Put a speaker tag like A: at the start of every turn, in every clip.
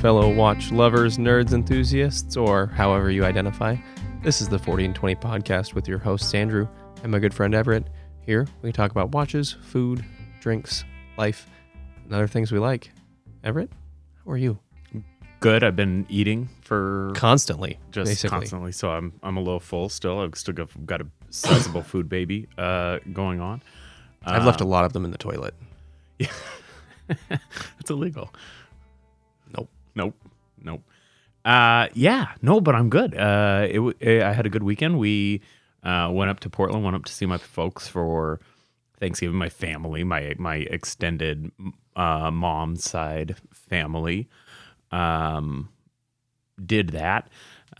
A: fellow watch lovers, nerds, enthusiasts, or however you identify. This is the 40 and 20 podcast with your hosts, Andrew and my good friend Everett. Here, we talk about watches, food, drinks, life, and other things we like. Everett, how are you?
B: Good. I've been eating for
A: Constantly,
B: just
A: basically.
B: constantly, so I'm I'm a little full still. I've still got, got a sizable food baby uh, going on.
A: I've left a lot of them in the toilet.
B: It's illegal.
A: Nope.
B: Nope. Uh, yeah. No, but I'm good. Uh, it, w- eh, I had a good weekend. We uh, went up to Portland. Went up to see my folks for Thanksgiving. My family, my my extended uh, mom's side family. Um, did that.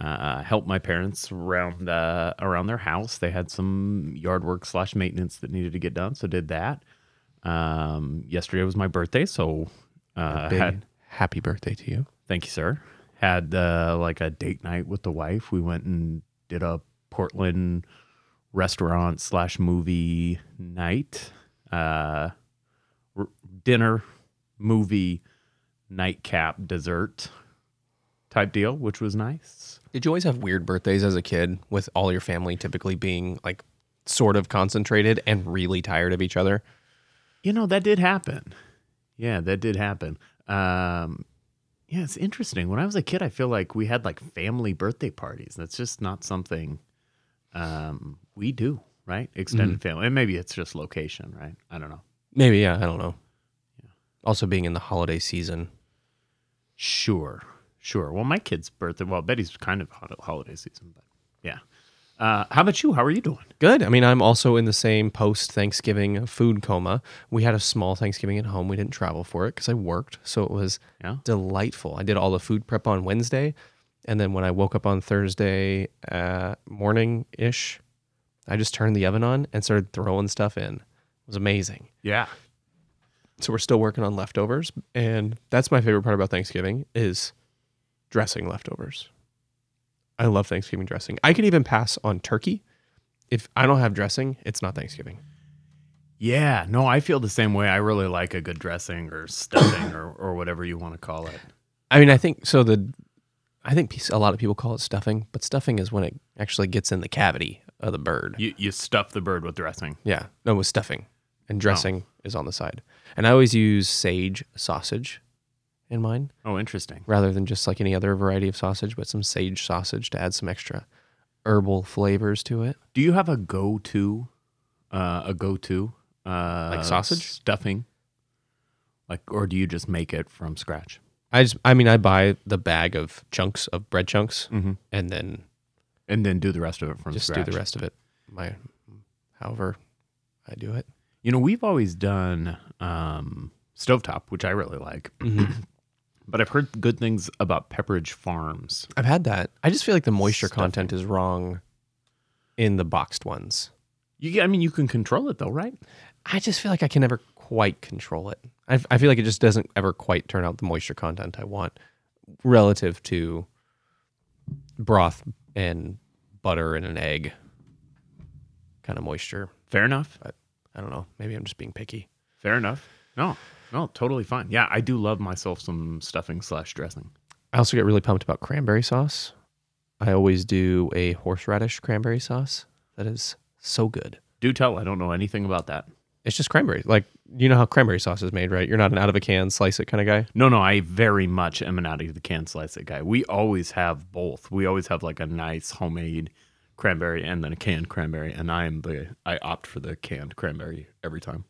B: Uh, helped my parents around uh, around their house. They had some yard work slash maintenance that needed to get done, so did that. Um, yesterday was my birthday, so uh,
A: Big
B: had
A: happy birthday to you.
B: Thank you, sir. Had uh, like a date night with the wife. We went and did a Portland restaurant slash movie night, uh, r- dinner, movie, nightcap, dessert type deal, which was nice.
A: Did you always have weird birthdays as a kid with all your family typically being like sort of concentrated and really tired of each other?
B: You know that did happen. Yeah, that did happen. Um, yeah, it's interesting. When I was a kid, I feel like we had like family birthday parties. That's just not something um, we do, right? Extended family, and maybe it's just location, right? I don't know.
A: Maybe, yeah, I don't know. Also being in the holiday season.
B: Sure, sure. Well, my kid's birthday. Well, Betty's kind of hol- holiday season, but yeah. Uh, how about you? How are you doing?
A: Good. I mean, I'm also in the same post Thanksgiving food coma. We had a small Thanksgiving at home. We didn't travel for it because I worked. So it was
B: Yeah.
A: delightful. I did all the food prep on Wednesday. And then when I woke up on Thursday uh, morning ish, I just turned the oven on and started throwing stuff in. It was amazing.
B: Yeah.
A: So we're still working on leftovers. And that's my favorite part about Thanksgiving is dressing leftovers. I love Thanksgiving dressing. I could even pass on turkey. If I don't have dressing, it's not Thanksgiving.
B: Yeah. No, I feel the same way. I really like a good dressing or stuffing or, or whatever you want to call it.
A: I mean, I think so. The I think a lot of people call it stuffing, but stuffing is when it actually gets in the cavity of the bird.
B: You, you stuff the bird with dressing.
A: Yeah, no, with stuffing, and oh. dressing is on the side. And I always use sage sausage in mine
B: Oh, interesting.
A: rather than just like any other variety of sausage, but some sage sausage to add some extra herbal flavors to it.
B: Do you have a go-to, uh, a go-to, uh,
A: Like sausage?
B: stuffing, like, or do you just make it from scratch?
A: I just, I mean, I buy the bag of chunks of bread chunks,
B: Mm-hmm.
A: and then
B: And then do the rest of it from
A: just
B: scratch.
A: do the rest of it. My, however, I do it.
B: You know, we've always done um, stovetop, which I really like, but I've heard good things about Pepperidge Farms.
A: I've had that. I just feel like the moisture
B: Stuffing.
A: content is wrong in the boxed ones.
B: You, I mean, you can control it though, right?
A: I just feel like I can never quite control it. I, I feel like it just doesn't ever quite turn out the moisture content I want relative to broth and butter and an egg kind of moisture.
B: Fair enough.
A: I don't know. Maybe I'm just being picky.
B: Fair enough. No, no, totally fine. Yeah, I do love myself some stuffing slash dressing.
A: I also get really pumped about cranberry sauce. I always do a horseradish cranberry sauce. That is so good.
B: Do tell, I don't know anything about that.
A: It's just cranberry. Like you know how cranberry sauce is made, right? You're not an out of a can slice it kind of guy.
B: No, no, I very much am an out of the can slice it guy. We always have both. We always have like a nice homemade cranberry and then a canned cranberry, and I am the I opt for the canned cranberry every time.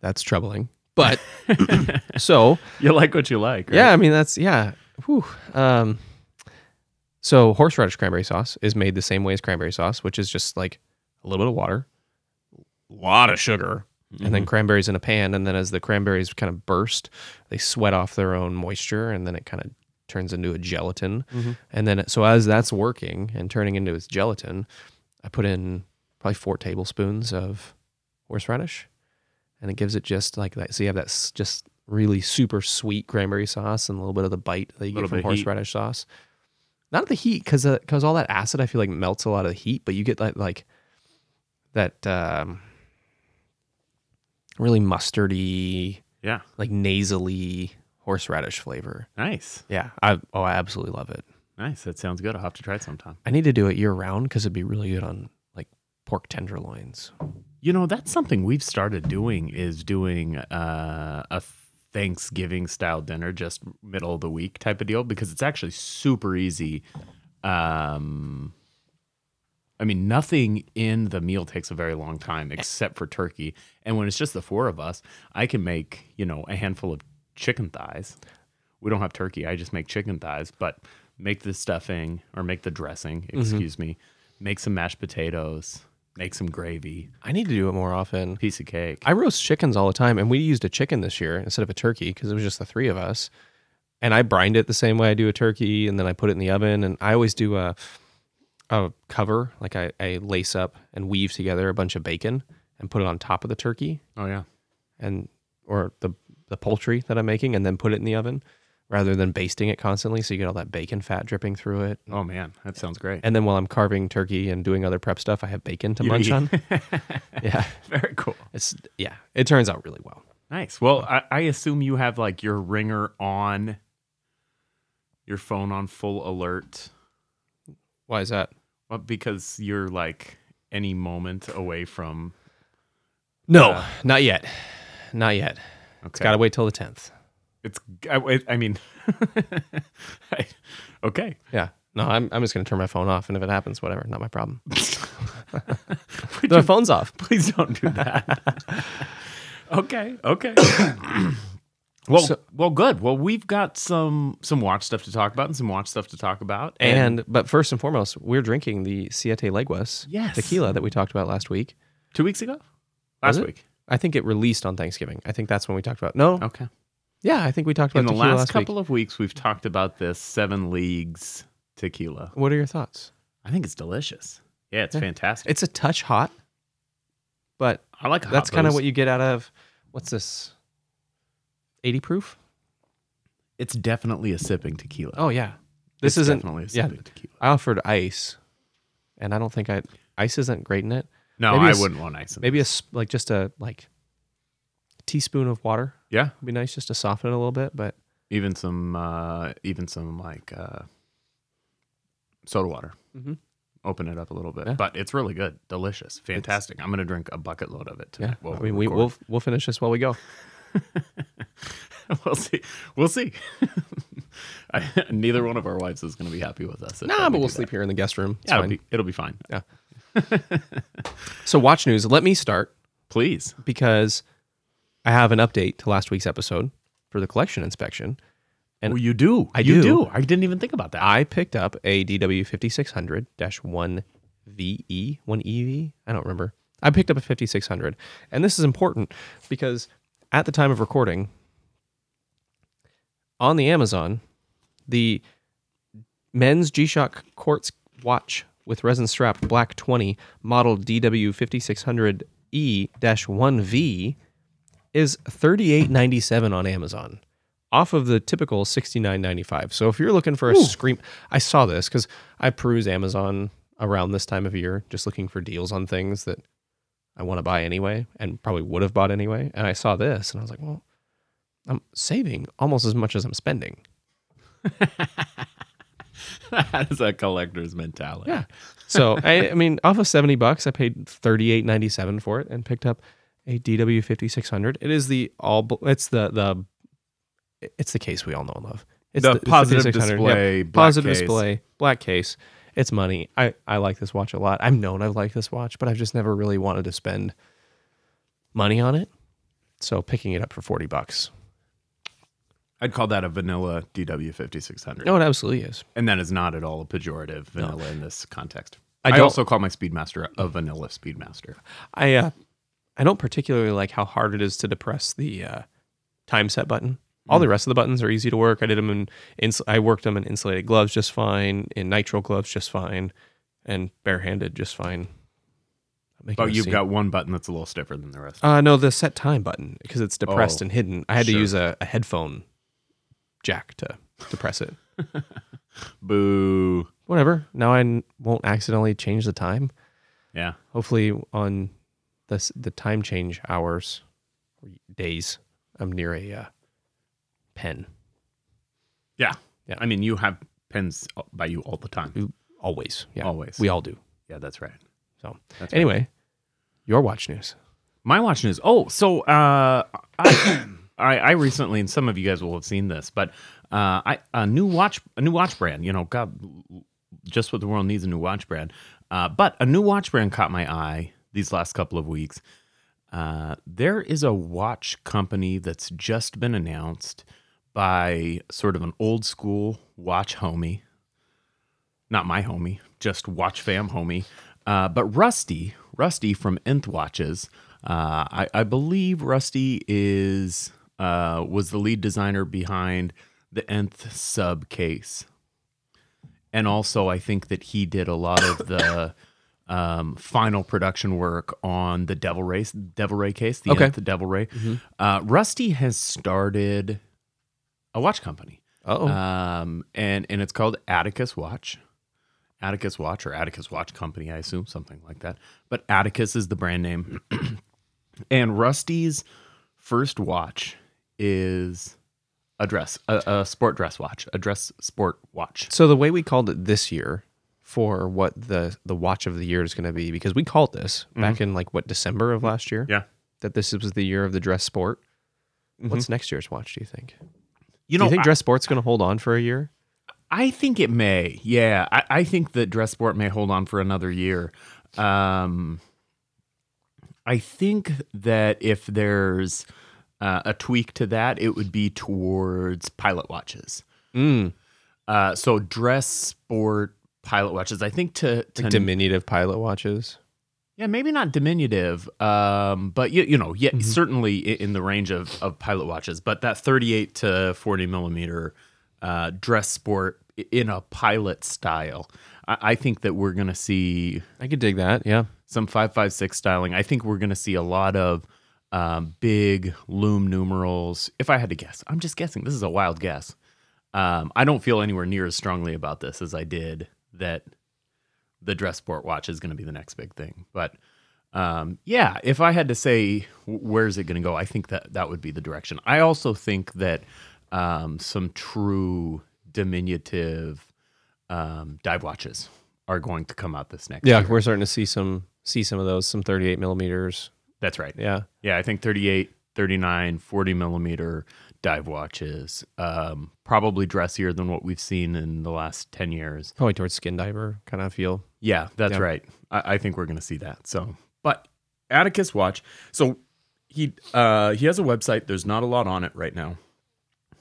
A: That's troubling. But so
B: You like what you like, right?
A: yeah, I mean that's yeah. Whew. Um, so horseradish cranberry sauce is made the same way as cranberry sauce, which is just like a little bit of water, a lot of sugar, and then cranberries in a pan. And then as the cranberries kind of burst, they sweat off their own moisture, and then it kind of turns into a gelatin. And then so as that's working and turning into its gelatin, I put in probably four tablespoons of horseradish, and it gives it just like that. So you have that s- just really super sweet cranberry sauce and a little bit of the bite that you get
B: Little
A: from
B: bit heat.
A: horseradish sauce. Not the heat, because because all that acid I feel like melts a lot of the heat, but you get that like that um, really mustardy,
B: Yeah.
A: like nasally horseradish flavor.
B: Nice.
A: Yeah, I oh I absolutely love it.
B: Nice. That sounds good. I'll have to try it sometime.
A: I need to do it year round because it'd be really good on like pork tenderloins.
B: You know, that's something we've started doing is doing uh, a Thanksgiving style dinner, just middle of the week type of deal, because it's actually super easy. Um, I mean, nothing in the meal takes a very long time except for turkey. And when it's just the four of us, I can make, you know, a handful of chicken thighs. We don't have turkey. I just make chicken thighs, but make the stuffing or make the dressing, excuse me, make some mashed potatoes, make some gravy,
A: I need to do it more often.
B: piece of cake.
A: I roast chickens all the time, and we used a chicken this year instead of a turkey because it was just the three of us. And I brined it the same way I do a turkey, and then I put it in the oven. And I always do a a cover, like I, I lace up and weave together a bunch of bacon and put it on top of the turkey
B: oh yeah.
A: and or the the poultry that I'm making, and then put it in the oven rather than basting it constantly. So you get all that bacon fat dripping through it.
B: Oh man, that sounds great.
A: And then while I'm carving turkey and doing other prep stuff, I have bacon to
B: You
A: munch
B: eat-
A: on. Yeah,
B: Very cool.
A: it's yeah, it turns out really well.
B: Nice. Well, I, I assume you have like your ringer on, your phone on full alert,
A: Why is that?
B: well, because you're like any moment away from.
A: No,
B: Uh,
A: not yet. Not yet. It's
B: Okay.
A: got to wait till the 10th.
B: It's. I, I mean. I- okay.
A: Yeah. No, I'm, I'm just going to turn my phone off. And if it happens, whatever. Not my problem. My phone's off.
B: Please don't do that. okay. Okay. well,
A: So-
B: well, good. Well, we've got some some watch stuff to talk about and some watch stuff to talk about.
A: And, but first and foremost, we're drinking the Siete Leguas
B: Yes.
A: tequila that we talked about last week.
B: two weeks ago, last week.
A: I think it released on Thanksgiving. I think that's when we talked about. No,
B: Okay.
A: Yeah, I think we talked about
B: In the last,
A: last,
B: couple of weeks, we've talked about this Seven Leagues tequila.
A: What are your thoughts?
B: I think it's delicious. Yeah, it's
A: Yeah.
B: fantastic.
A: It's a touch hot, but
B: I like
A: that's kind of what you get out of what's this? 80 proof?
B: It's definitely a sipping tequila.
A: Oh yeah. This
B: It's
A: isn't
B: definitely a
A: yeah.
B: sipping tequila.
A: I offered ice, and I don't think I ice isn't great in it.
B: No,
A: maybe
B: I wouldn't want ice. In
A: Maybe a
B: this.
A: s- like just a like teaspoon of water
B: yeah,
A: would be nice just to soften it a little bit. But
B: even some, uh, even some like uh, soda water.
A: Mm-hmm.
B: Open it up a little bit,
A: Yeah.
B: but it's really good, delicious, fantastic. I'm gonna drink a bucket load of it
A: yeah,
B: tonight. while
A: I mean
B: we
A: we'll we'll finish this while we go.
B: we'll see. We'll see. I, neither one of our wives is going to be happy with us.
A: Nah, but we'll
B: that.
A: sleep here in the guest room. It's
B: Yeah, it'll be, it'll be fine. Yeah.
A: so watch news. Let me start
B: Please.
A: because I have an update to last week's episode for the collection inspection. And
B: oh, you do.
A: I
B: you
A: do.
B: I didn't even think about that.
A: I picked up a DW 5600-1VE, 1EV. I don't remember. I picked up a 5600. And this is important because at the time of recording on the Amazon, the men's G-Shock quartz watch with resin strap black 20 model DW 5600E-1V is 38.97 on Amazon off of the typical 69.95. So if you're looking for a scream I saw this cuz I peruse Amazon around this time of year just looking for deals on things that I want to buy anyway and probably would have bought anyway and I saw this and I was like, well, I'm saving almost as much as I'm spending.
B: that is a collector's mentality.
A: Yeah. So I, I mean, off of seventy bucks, I paid thirty eight ninety seven for it and picked up a DW fifty six hundred. It is the all. It's the the. It's the case we all know and love. It's
B: The positive
A: 5600.
B: display, black
A: positive
B: case.
A: display, black case. It's money. I I like this watch a lot. I've known I've liked this watch, but I've just never really wanted to spend money on it. So picking it up for forty bucks.
B: I'd call that a vanilla DW 5600.
A: No, it absolutely is.
B: And that is not at all a pejorative vanilla in this context.
A: I
B: I, also call my Speedmaster a vanilla Speedmaster.
A: I uh, I don't particularly like how hard it is to depress the uh, time set button. All the rest of the buttons are easy to work. I did them in ins- I worked them in insulated gloves just fine, in nitrile gloves just fine, and barehanded just fine.
B: But you've
A: scene.
B: got one button that's a little stiffer than the rest.
A: uh no the set time button because it's depressed
B: Oh,
A: and hidden. I had
B: sure.
A: to use a, a headphone jack to depress it.
B: Boo.
A: Whatever. Now I n- won't accidentally change the time.
B: Yeah.
A: Hopefully on the the time change hours days, I'm near a uh, pen
B: Yeah.
A: Yeah.
B: I mean, you have pens by you all the time.
A: Always. Yeah.
B: Always.
A: We all do.
B: yeah, that's right.
A: So
B: That's
A: anyway, your watch news.
B: My watch news. Oh, so uh, I, I I recently, and some of you guys will have seen this, but uh, I a new watch, a new watch brand. You know, God, just what the world needs a new watch brand. Uh, but a new watch brand caught my eye these last couple of weeks. Uh, there is a watch company that's just been announced by sort of an old school watch homie. Not my homie, just watch fam homie. Uh, but Rusty, Rusty from Nth Watches, uh, I, I believe Rusty is uh, was the lead designer behind the Nth sub case, and also I think that he did a lot of the um, final production work on the Devil Ray Devil Ray case, the
A: Okay.
B: Nth Devil Ray. Uh, Rusty has started a watch company,
A: Oh,
B: um, and and it's called Atticus Watch. Atticus Watch or Atticus Watch Company, I assume something like that. But Atticus is the brand name. and Rusty's first watch is a dress, a, a sport dress watch, a dress sport watch.
A: so the way we called it this year for what the the watch of the year is going to be, because we called this back in like what December of last year.
B: Mm-hmm. Yeah.
A: That this was the year of the dress sport. What's next year's watch? Do you think?
B: You
A: do
B: know,
A: you think
B: I-
A: dress sport's going to hold on for a year?
B: I think it may. Yeah, I, I think that dress sport may hold on for another year. Um, I think that if there's uh, a tweak to that, it would be towards pilot watches.
A: Mm.
B: Uh, so dress sport pilot watches. I think to, to
A: Like diminutive pilot watches.
B: yeah, maybe not diminutive, um, but you, you know, yeah, certainly in the range of, of pilot watches. But that 38 to 40 millimeter uh, dress sport in a pilot style, I, I think that we're going to see
A: I could dig that. Yeah.
B: some 556 styling. I think we're going to see a lot of um, big loom numerals. If I had to guess, I'm just guessing. This is a wild guess. Um, I don't feel anywhere near as strongly about this as I did that the dress sport watch is going to be the next big thing. But um, yeah, if I had to say where's it going to go, I think that that would be the direction. I also think that um, some true diminutive um, dive watches are going to come out this next
A: Yeah,
B: year.
A: we're starting to see some see some of those, some 38 millimeters.
B: That's right.
A: Yeah.
B: Yeah, I think 38, 39, 40 millimeter dive watches. Um, probably dressier than what we've seen in the last 10 years.
A: Probably towards skin diver kind of feel.
B: Yeah, that's
A: Yeah.
B: right. I, I think we're going to see that. So, but Atticus Watch. So he uh, he has a website. There's not a lot on it right now.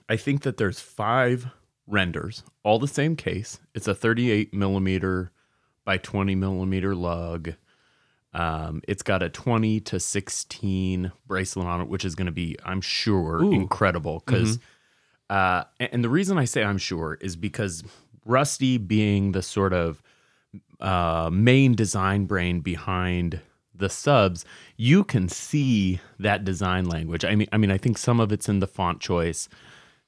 B: I think that there's five renders, all the same case. It's a 38 millimeter by 20 millimeter lug. Um, it's got a 20 to 16 bracelet on it, which is going to be, I'm sure,
A: Ooh.
B: incredible. Because, uh, and, and the reason I say I'm sure is because Rusty, being the sort of uh, main design brain behind the subs, you can see that design language. I mean, I mean, I think some of it's in the font choice,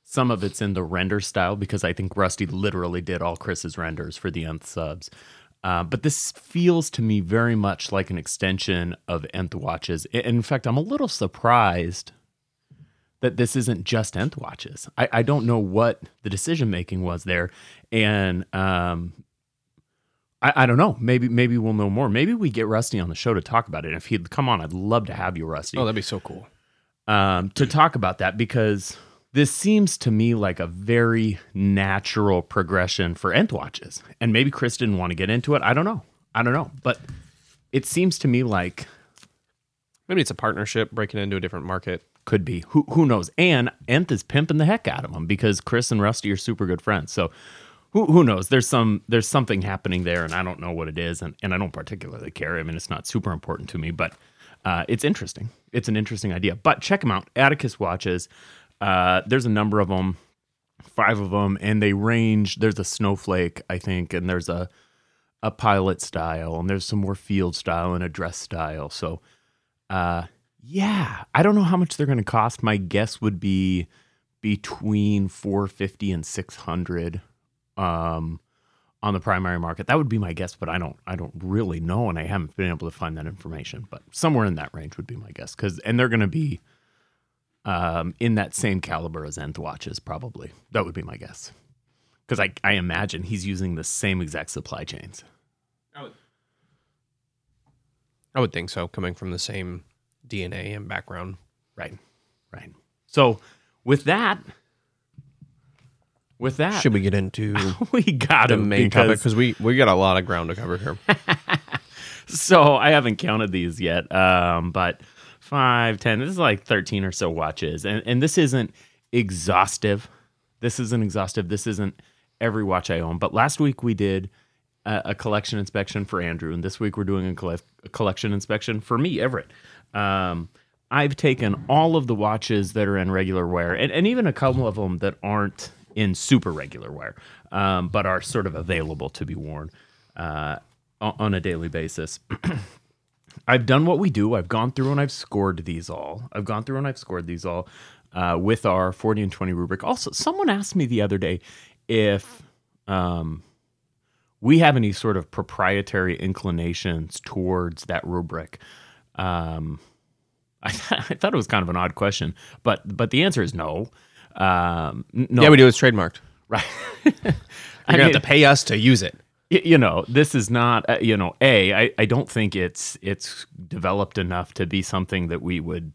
B: some of it's in the render style because I think Rusty literally did all Chris's renders for the nth subs. Uh, but this feels to me very much like an extension of nth watches. In fact, I'm a little surprised that this isn't just nth watches. I, I don't know what the decision making was there, and um, I, I don't know. Maybe maybe we'll know more. Maybe we get Rusty on the show to talk about it. If he'd come on, I'd love to have you, Rusty
A: Oh, that'd be so cool.
B: um, to talk about that because this seems to me like a very natural progression for nth watches. And maybe Chris didn't want to get into it. I don't know. I don't know. But it seems to me like
A: Maybe it's a partnership breaking into a different market.
B: could be. Who who knows? And nth is pimping the heck out of them because Chris and Rusty are super good friends. So who who knows? There's some there's something happening there, and I don't know what it is, and, and I don't particularly care. I mean, it's not super important to me, but uh, it's interesting. It's an interesting idea. But check them out, Atticus watches. Uh, there's a number of them, five of them, and they range. There's a snowflake, I think, and there's a a pilot style, and there's some more field style and a dress style. So, uh, yeah, I don't know how much they're going to cost. My guess would be between 450 and 600 um on the primary market. That would be my guess, but I don't I don't really know and I haven't been able to find that information, but somewhere in that range would be my guess cuz and they're going to be um, in that same caliber as Nth watches, probably. That would be my guess. Because I, I imagine he's using the same exact supply chains.
A: I would think so, coming from the same DNA and background.
B: Right. Right. So with that, with that,
A: Should we get into
B: we got
A: the
B: him
A: main topic?
B: because
A: Because we, we got a lot of ground to cover here.
B: so I haven't counted these yet. Um, but five, ten. This is like thirteen or so watches, and and this isn't exhaustive. This isn't exhaustive. This isn't every watch I own. But last week we did a, a collection inspection for Andrew, and this week we're doing a, a collection inspection for me, Everett. Um, I've taken all of the watches that are in regular wear, and, and even a couple of them that aren't in super regular wear, um, but are sort of available to be worn uh, on a daily basis. I've done what we do. I've gone through and I've scored these all. I've gone through and I've scored these all uh, with our 40 and 20 rubric. Also, someone asked me the other day if um, we have any sort of proprietary inclinations towards that rubric. Um, I, I thought it was kind of an odd question, but but the answer is no. Um, no,
A: Yeah, we do. It's trademarked.
B: right.
A: You're gonna have to pay us to use it.
B: You know this is not uh, you know a I, I don't think it's it's developed enough to be something that we would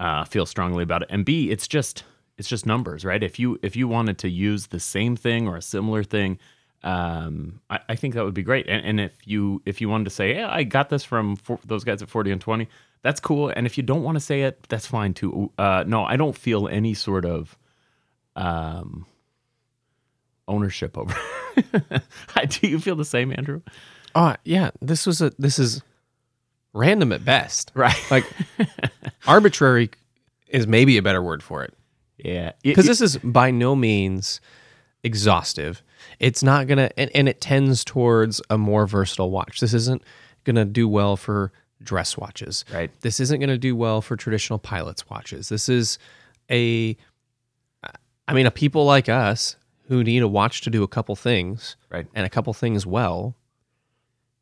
B: uh, feel strongly about it. And b it's just it's just numbers right? If you if you wanted to use the same thing or a similar thing um, I, I think that would be great. And, and if you if you wanted to say yeah i got this from for, those guys at 40 and 20 that's cool. And if you don't want to say it that's fine too. Uh, no i don't feel any sort of um, ownership over do you feel the same andrew
A: Oh yeah, this was a this is random at best.
B: right
A: Like arbitrary is maybe a better word for it.
B: yeah
A: because this is by no means exhaustive. It's not gonna, and, and it tends towards a more versatile watch. This isn't gonna do well for dress watches.
B: Right.
A: This isn't gonna do well for traditional pilots watches. This is a, I mean, a people like us who need a watch to do a couple things,
B: Right.
A: and a couple things well.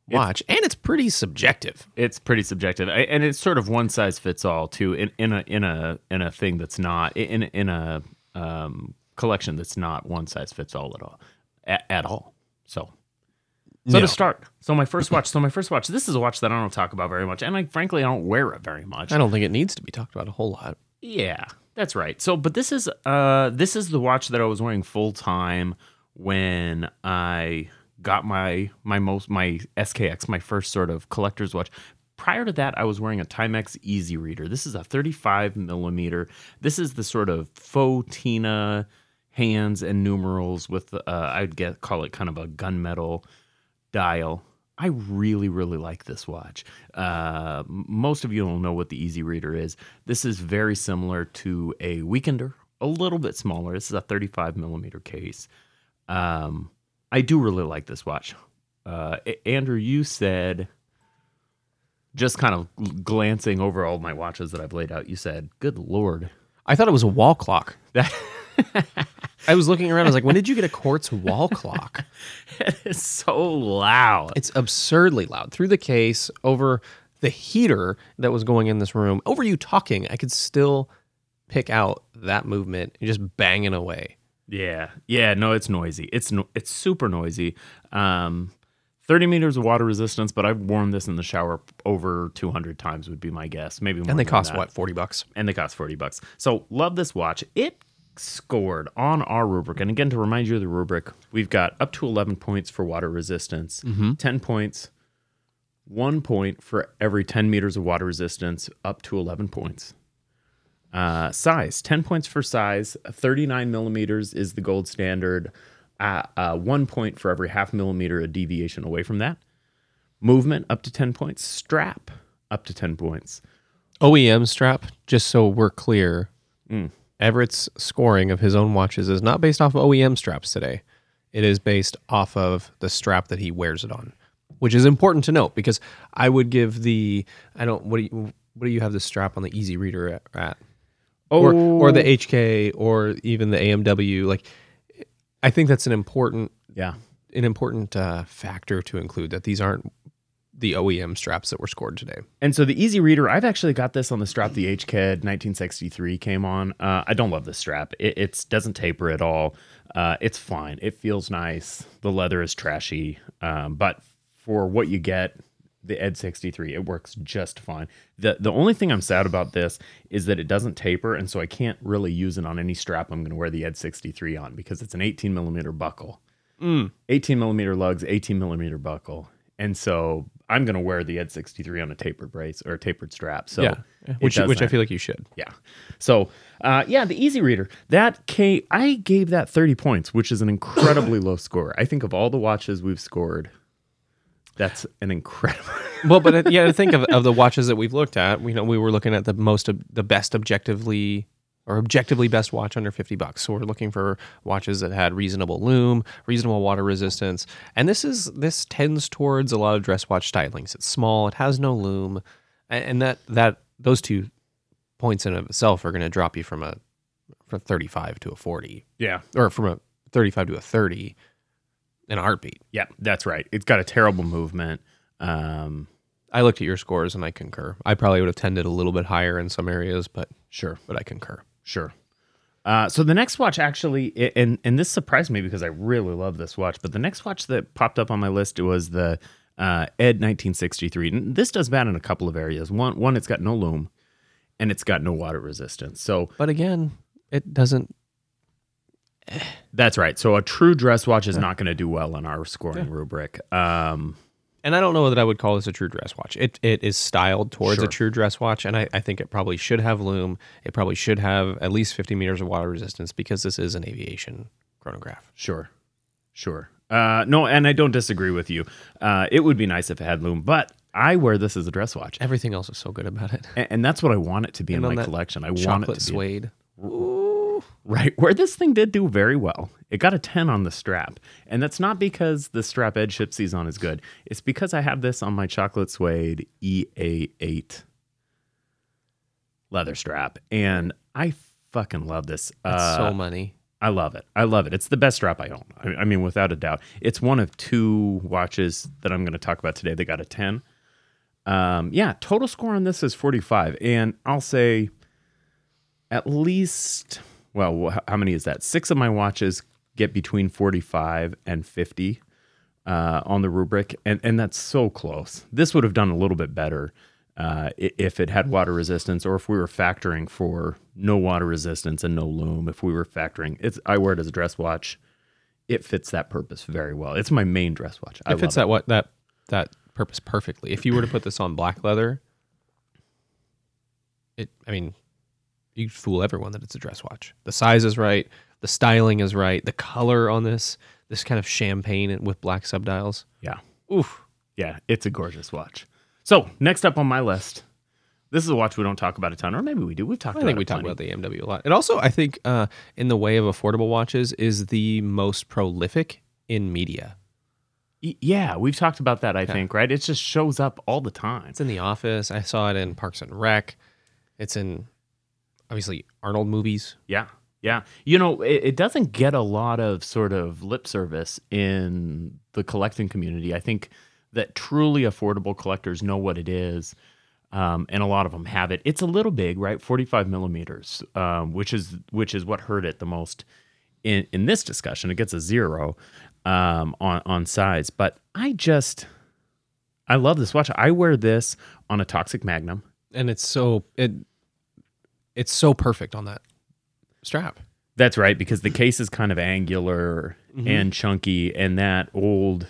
A: Watch, and it's pretty subjective.
B: it's pretty subjective I, and it's sort of one size fits all too in, in a in a in a thing that's not in in a um, collection that's not one size fits all at all at, at all so so
A: No.
B: to start so my first watch so my first watch this is a watch that i don't talk about very much and i frankly i don't wear it very much
A: I don't think it needs to be talked about a whole lot.
B: Yeah, that's right. So, but this is uh this is the watch that I was wearing full time when I got my my most my SKX, my first sort of collector's watch. Prior to that, I was wearing a Timex Easy Reader. This is a 35 millimeter. This is the sort of fauxtina hands and numerals with uh, I'd get call it kind of a gunmetal dial. I really, really like this watch. Uh, most of you will know what the Easy Reader is. This is very similar to a Weekender, a little bit smaller. This is a 35 millimeter case. Um, I do really like this watch. Uh, Andrew, you said, just kind of glancing over all my watches that I've laid out, you said, "Good lord,
A: I thought it was a wall clock.
B: that
A: I was looking around. I was like, when did you get a quartz wall clock?
B: it's so loud."
A: It's absurdly loud through the case over the heater that was going in this room. Over you talking, I could still pick out that movement and just banging away.
B: Yeah, yeah, no, it's noisy. It's no, it's super noisy. Um, thirty meters of water resistance, but I've worn this in the shower over two hundred times would be my guess. Maybe more.
A: And they cost what, 40 bucks?
B: And they cost forty bucks. So love this watch. It scored on our rubric, and again to remind you of the rubric, we've got up to eleven points for water resistance, ten points, one point for every ten meters of water resistance, up to eleven points. Uh, size 10 points for size. 39 millimeters is the gold standard. Uh, uh, one point for every half millimeter a deviation away from that. Movement up to 10 points. Strap up to 10 points.
A: OEM strap, just so we're clear, Everett's scoring of his own watches is not based off of OEM straps today. It is based off of the strap that he wears it on, which is important to note because I would give the I don't what do you what do you have the strap on the Easy Reader at? at? Or or the HK or even the AMW like I think that's an important
B: yeah
A: an important uh, factor to include that these aren't the OEM straps that were scored today.
B: And so the Easy Reader, I've actually got this on the strap the HKED 1963 came on. Uh, I don't love this strap. It it's, doesn't taper at all. Uh, it's fine. It feels nice. The leather is trashy, um, but for what you get, the Ed 63, it works just fine. The the only thing I'm sad about this is that it doesn't taper, and so I can't really use it on any strap I'm going to wear the Ed 63 on because it's an 18 millimeter buckle. 18 millimeter lugs, 18 millimeter buckle. And so I'm going to wear the Ed 63 on a tapered brace or a tapered strap. So
A: yeah, which
B: does
A: I feel like you should.
B: Yeah. So, uh, yeah, the Easy Reader that came. I gave that 30 points, which is an incredibly low score. I think of all the watches we've scored, that's an incredible.
A: well, but uh, yeah, to think of, of the watches that we've looked at, we know we were looking at the most the best objectively or objectively best watch under 50 bucks. So we're looking for watches that had reasonable lume, reasonable water resistance. And this is this tends towards a lot of dress watch stylings. It's small, it has no lume, and that that those two points in of itself are going to drop you from a from 35 to a 40
B: yeah.
A: or from a 35 to a 30 in a heartbeat.
B: Yeah, that's right. It's got a terrible movement. Um,
A: I looked at your scores and I concur. I probably would have tended a little bit higher in some areas, but
B: sure.
A: but I concur.
B: Sure. Uh, so the next watch actually, and and this surprised me because I really love this watch. But the next watch that popped up on my list was the uh, Ed 1963. And this does bad in a couple of areas. One, one, it's got no lume, and it's got no water resistance. So
A: But again, it doesn't.
B: that's right. So a true dress watch is not going to do well in our scoring rubric. Um,
A: And I don't know that I would call this a true dress watch. It it is styled towards
B: Sure.
A: a true dress watch, and I, I think it probably should have loom. It probably should have at least 50 meters of water resistance because this is an aviation chronograph.
B: Sure, sure. Uh, no, and I don't disagree with you. Uh, it would be nice if it had loom, but I wear this as a dress watch,
A: Everything else is so good about it.
B: and, and that's what I want it to be
A: And
B: in my
A: that
B: collection. I want it to be
A: suede.
B: Right where this thing did do very well. It got a ten on the strap, and that's not because the strap Ed Shipsy's on is good. It's because I have this on my chocolate suede EA8 leather strap, and I fucking love this.
A: That's
B: Uh,
A: so money.
B: I love it. I love it. It's the best strap I own. I, I mean, without a doubt. It's one of two watches that I'm going to talk about today that got a 10. Um, yeah, total score on this is 45. And I'll say at least, well, how many is that? Six of my watches get between 45 and 50 uh, on the rubric. And, and that's so close. This would have done a little bit better uh, if it had water resistance or if we were factoring for no water resistance and no lume. If we were factoring, it's I wear it as a dress watch. It fits that purpose very well. It's my main dress watch. I
A: It fits that what that that purpose perfectly. If you were to put this on black leather, it I mean, you fool everyone that it's a dress watch. The size is right, the styling is right, the color on this, this kind of champagne with black subdials.
B: Yeah.
A: Oof.
B: yeah, it's a gorgeous watch. So next up on my list, this is a watch we don't talk about a ton, or maybe we do. We've talked.
A: I think we talk about the AMW a lot. It also, I think, uh, in the way of affordable watches, is the most prolific in media.
B: Y- Yeah, we've talked about that. I think right. It just shows up all the time.
A: It's in The Office. I saw it in Parks and Rec. It's in obviously Arnold movies.
B: Yeah. Yeah. You know, it, it doesn't get a lot of sort of lip service in the collecting community. I think that truly affordable collectors know what it is. Um, and a lot of them have it. It's a little big, right? 45 millimeters, um, which is which is what hurt it the most in in this discussion. It gets a zero um, on on size, but I just I love this watch. I wear this on a Toxic Magnum.
A: and it's so it it's so perfect on that strap.
B: That's right, because the case is kind of angular and chunky, and that old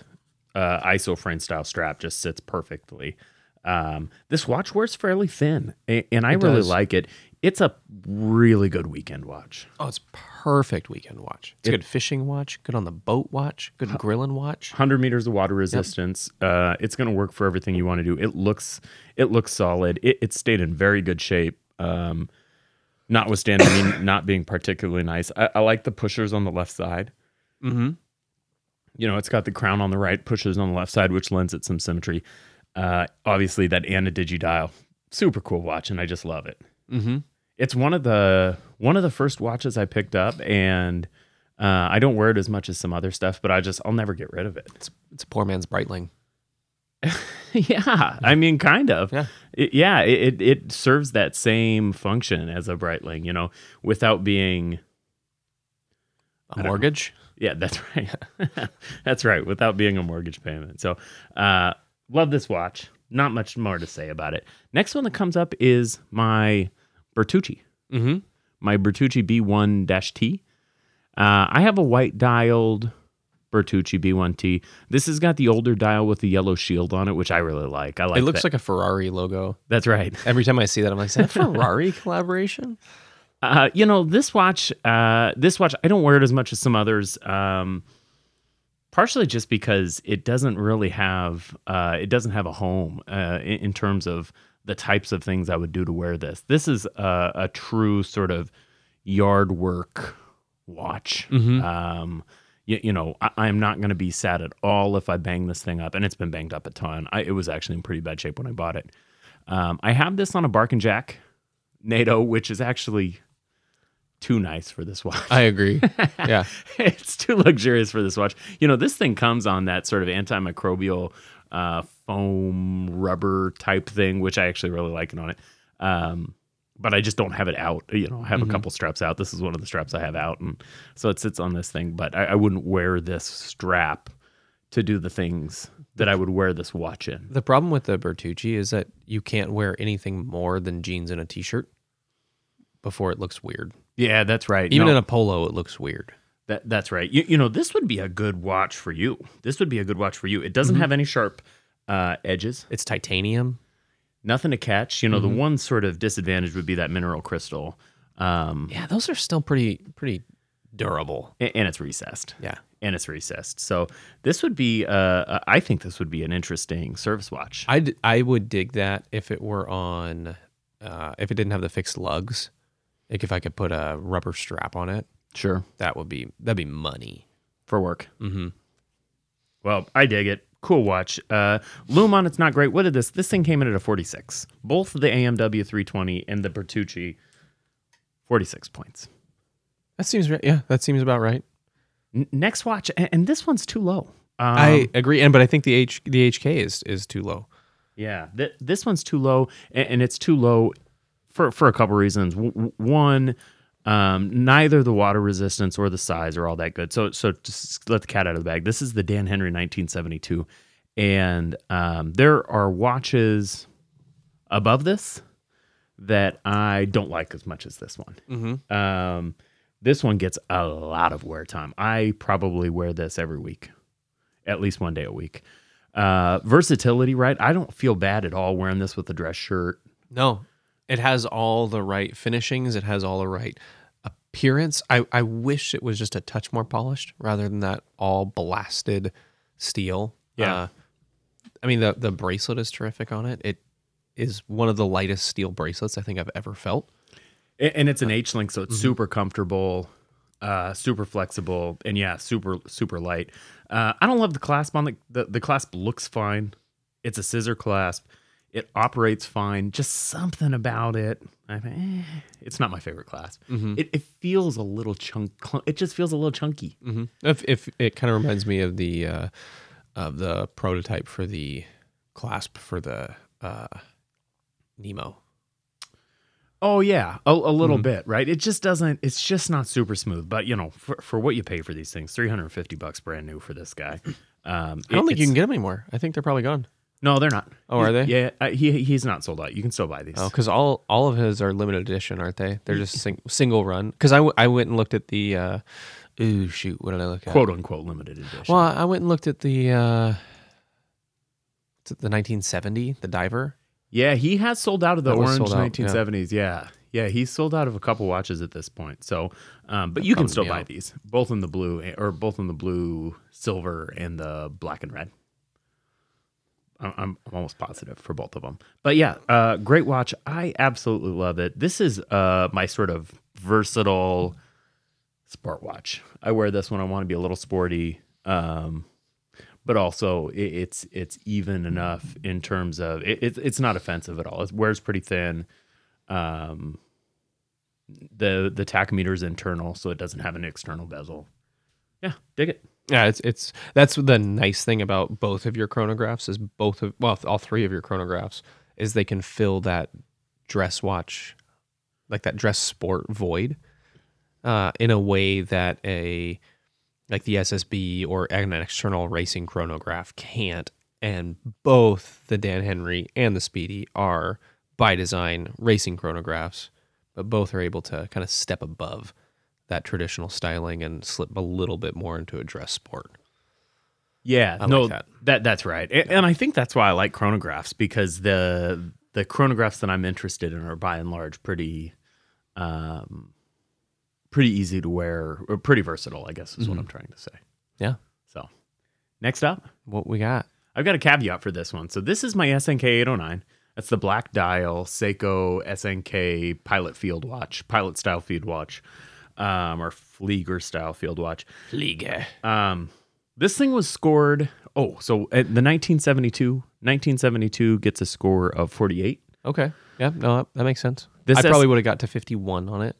B: uh, Isofrane style strap just sits perfectly. Um, this watch wears fairly thin, and I
A: It
B: really
A: does.
B: like it. It's a really good weekend watch.
A: Oh, it's perfect weekend watch. It's a good fishing watch, good on the boat watch, good grilling watch.
B: 100 meters of water resistance. Uh, it's going to work for everything you want to do. It looks it looks solid. It, it stayed in very good shape. Um, notwithstanding me not being particularly nice, I, I like the pushers on the left side.
A: Mm-hmm.
B: you know, it's got the crown on the right, pushes on the left side, which lends it some symmetry. Uh, obviously, that Anna digidial, super cool watch, and I just love it.
A: Mm-hmm.
B: It's one of the one of the first watches I picked up, and uh, I don't wear it as much as some other stuff, but I just I'll never get rid of it.
A: It's it's a poor man's Breitling.
B: yeah, I mean, kind of.
A: Yeah.
B: It- yeah. It, it serves that same function as a Breitling, you know, without being.
A: A mortgage.
B: Yeah, that's right. that's right. Without being a mortgage payment. So, uh, love this watch. Not much more to say about it. Next one that comes up is my Bertucci.
A: Mm-hmm.
B: my Bertucci B1 T. Uh, I have a white dialed Bertucci B1T. This has got the older dial with the yellow shield on it, which I really like. I like
A: It looks
B: that.
A: like a Ferrari logo.
B: That's right.
A: Every time I see that, I'm like, is that Ferrari collaboration?
B: Uh, you know, this watch, uh, this watch, I don't wear it as much as some others. Um, partially just because it doesn't really have, uh, it doesn't have a home uh, in, in terms of the types of things I would do to wear this. This is a, a true sort of yard work watch.
A: Mhm.
B: Um, you, you know, I, I'm not going to be sad at all if I bang this thing up, and it's been banged up a ton. I, it was actually in pretty bad shape when I bought it. Um, I have this on a Bark and Jack NATO, which is actually too nice for this watch.
A: I agree. Yeah.
B: it's too luxurious for this watch. You know, this thing comes on that sort of antimicrobial uh, foam rubber type thing, which I actually really like it on it. Um, but I just don't have it out. You know, I have
A: Mhm.
B: a couple straps out. This is one of the straps I have out, and so it sits on this thing. But I, I wouldn't wear this strap to do the things that I would wear this watch in.
A: The problem with the Bertucci is that you can't wear anything more than jeans and a t-shirt before it looks weird.
B: Yeah, that's right.
A: Even
B: No.
A: in a polo, it looks weird.
B: That that's right. You, you know, this would be a good watch for you. This would be a good watch for you. It doesn't have any sharp uh, edges,
A: It's titanium.
B: Nothing to catch. You know, the one sort of disadvantage would be that mineral crystal, um,
A: Yeah, those are still pretty pretty durable.
B: a- and, it's recessed.
A: Yeah.
B: And it's recessed. So this would be, uh, I think this would be an interesting service watch.
A: I I would dig that if it were on uh, if it didn't have the fixed lugs. Like if I could put a rubber strap on it,
B: Sure,
A: that would be that'd be money.
B: for work.
A: Mm-hmm.
B: Well, I dig it. Cool watch. Uh, Lume on it's not great. What did this? This thing came in at a 46. Both the AMW 320 and the Bertucci, 46 points.
A: That seems right. Yeah, that seems about right.
B: N- next watch, and, and this one's too low. Um,
A: I agree, and but I think the H the HK is is too low.
B: yeah, th- this one's too low, and, and it's too low for for a couple reasons. W- one, um, neither the water resistance or the size are all that good. So so just let the cat out of the bag. This is the Dan Henry 1972, and um, there are watches above this that I don't like as much as this one.
A: Mm-hmm.
B: Um, this one gets a lot of wear time. I probably wear this every week, at least one day a week. Uh, versatility, right? I don't feel bad at all wearing this with a dress shirt.
A: No, it has all the right finishings. It has all the right appearance. I, I wish it was just a touch more polished rather than that all blasted steel.
B: Yeah.
A: Uh, I mean the the bracelet is terrific on it. It is one of the lightest steel bracelets I think I've ever felt.
B: And it's an H link, so it's super comfortable, uh, super flexible, and yeah, super super light. Uh, I don't love the clasp on the, the the clasp looks fine. It's a scissor clasp. It operates fine. Just something about it. I think eh, it's not my favorite clasp.
A: Mhm.
B: It, it feels a little chunk. cl- It just feels a little chunky.
A: Mm-hmm. If if it kind of reminds me of the uh, of the prototype for the clasp for the uh, Nemo.
B: Oh yeah, a, a little
A: Mhm.
B: bit, right? It just doesn't. It's just not super smooth. But you know, for, for what you pay for these things, three hundred and fifty bucks brand new for this guy. Um,
A: I don't
B: it-
A: think you can get them anymore. I think they're probably gone.
B: No, they're not.
A: Oh, are they?
B: Yeah, uh, he he's not sold out. You can still buy these.
A: Oh, because all all of his are limited edition, aren't they? They're just sing, single run. Because I, w- I went and looked at the. Uh, ooh shoot! What did I look at?
B: quote unquote limited edition.
A: Well, I went and looked at the. Uh, the 1970, the diver.
B: yeah, he has sold out of the
A: That
B: orange
A: sold out,
B: nineteen seventies. Yeah. yeah, he's sold out of a couple watches at this point. So, um, but you can still buy
A: out.
B: these, both in the blue or both in the blue, silver, and the black and red. I'm, I'm almost positive for both of them. But yeah, uh, great watch. I absolutely love it. This is uh, my sort of versatile sport watch. I wear this when I want to be a little sporty, um, but also it, it's it's even enough in terms of it, it's it's not offensive at all. It wears pretty thin. Um, the the tachometer is internal, so it doesn't have an external bezel. Yeah, dig it.
A: Yeah, it's it's that's the nice thing about both of your chronographs is both of well all three of your chronographs is they can fill that dress watch like that dress sport void uh, in a way that a like the SSB or an external racing chronograph can't. And both the Dan Henry and the Speedy are by design racing chronographs, but both are able to kind of step above that traditional styling and slip a little bit more into a dress sport.
B: Yeah,
A: I
B: no,
A: like that.
B: that. that's right, and, and I think that's why I like chronographs because the the chronographs that I'm interested in are by and large pretty, um, pretty easy to wear or pretty versatile. I guess is what I'm trying to say.
A: Yeah.
B: So, next up,
A: What we got?
B: I've got a caveat for this one. So this is my SNK 809. That's the black dial Seiko SNK Pilot Field Watch, Pilot style field watch, um, or Flieger style field watch.
A: Liga.
B: Um, this thing was scored. Oh, so at the 1972, 1972 gets a score of 48.
A: Okay. Yeah, no, that, that makes sense.
B: This
A: I probably would have got to 51 on it.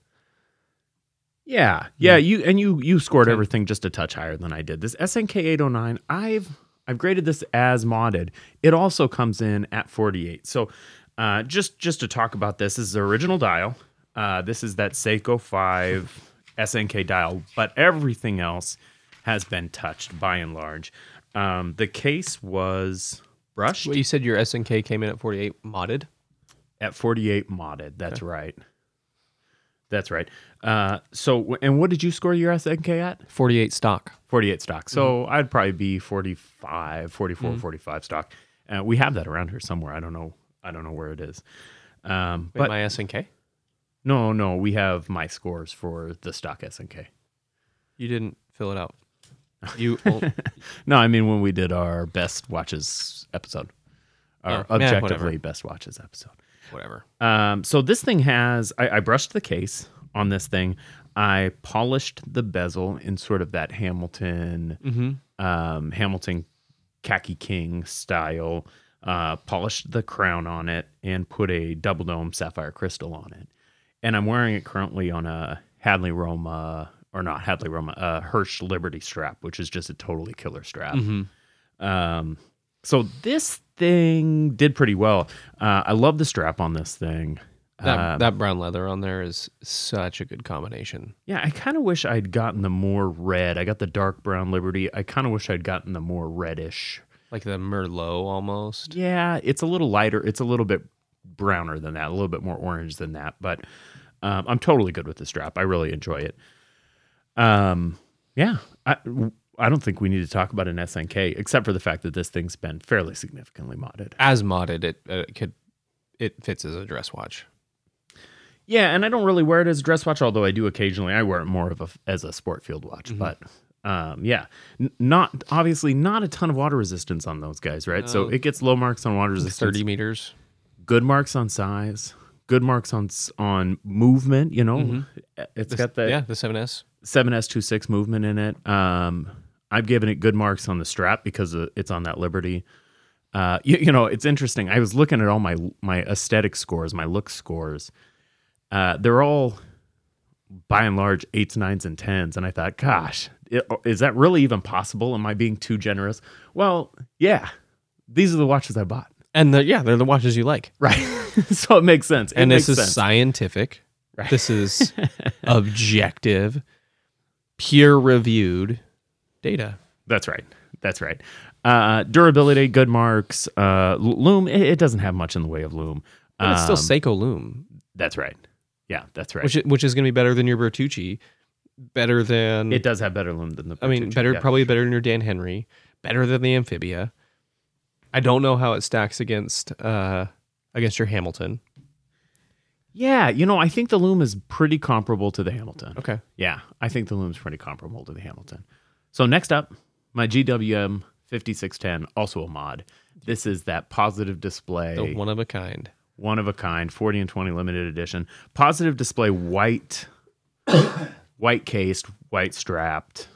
B: Yeah, yeah. You and you you scored everything just a touch higher than I did. This SNK 809, I've I've graded this as modded. It also comes in at 48. So, uh, just just to talk about this, this is the original dial. Uh, this is that Seiko 5 SNK dial, but everything else has been touched by and large. Um, the case was brushed
A: Well, you said your SNK came in at 48 modded.
B: at 48 modded. That's right. That's right. Uh, so, and what did you score your SNK at?
A: 48 stock.
B: 48 stock. So I'd probably be 45, 44, 45 stock. Uh, we have that around here somewhere. I don't know. I don't know where it is. Um,
A: Wait,
B: but
A: my SNK?
B: No, no, we have my scores for the stock SNK.
A: You didn't fill it out. You
B: No, I mean when we did our best watches episode, our
A: Oh,
B: objectively best watches episode.
A: whatever.
B: Um, so this thing has I, I brushed the case on this thing. I polished the bezel in sort of that Hamilton
A: Mm-hmm.
B: um, Hamilton khaki king style. Uh, polished the crown on it and put a double dome sapphire crystal on it. And I'm wearing it currently on a Hadley Roma or not Hadley Roma, a Hirsch Liberty strap, which is just a totally killer strap.
A: Mm-hmm.
B: Um, so this thing did pretty well. Uh, I love the strap on this thing.
A: That,
B: Um,
A: that brown leather on there is such a good combination.
B: yeah, I kind of wish I'd gotten the more red. I got the dark brown Liberty. I kind of wish I'd gotten the more reddish.
A: Like the Merlot almost.
B: Yeah, it's a little lighter. It's a little bit browner than that, a little bit more orange than that. But um, I'm totally good with the strap. I really enjoy it. Um, yeah, I, I don't think we need to talk about an SNK except for the fact that this thing's been fairly significantly modded.
A: As modded, it uh, could it fits as a dress watch.
B: Yeah, and I don't really wear it as a dress watch, although I do occasionally. I wear it more of a as a sport field watch, but um, yeah, N- not obviously not a ton of water resistance on those guys, right? So it gets low marks on water resistance,
A: Thirty meters.
B: good marks on size, good marks on on movement. You know, it's got the
A: yeah the 7S.
B: 7S26 movement in it. Um, I've given it good marks on the strap because uh, it's on that Liberty. Uh, you, you know, it's interesting. I was looking at all my my aesthetic scores, my look scores. Uh, they're all by and large eights, nines, and tens, and I thought, gosh, i- is that really even possible? Am I being too generous? Well, yeah. These are the watches I bought,
A: And the, yeah, they're the watches you like.
B: right? so it makes sense. It
A: and
B: makes
A: this is
B: sense.
A: scientific.
B: Right.
A: This is objective, peer reviewed data.
B: That's right. That's right. Uh, durability, good marks. Uh, loom, it, it doesn't have much in the way of loom.
A: It's still
B: Um,
A: Seiko Loom,
B: That's right. Yeah, that's right.
A: which which is going to be better than your Bertucci, better than
B: it does have better loom than the.
A: I mean, better
B: yeah.
A: probably better than your Dan Henry, better than the Amphibia. I don't know how it stacks against uh against your Hamilton.
B: Yeah, you know, I think the loom is pretty comparable to the Hamilton.
A: Okay.
B: Yeah, I think the loom's pretty comparable to the Hamilton. So next up, my GWM 5610, also a mod. This is that positive display.
A: The one of a kind.
B: one of a kind 40 and 20 limited edition positive display white white cased white strapped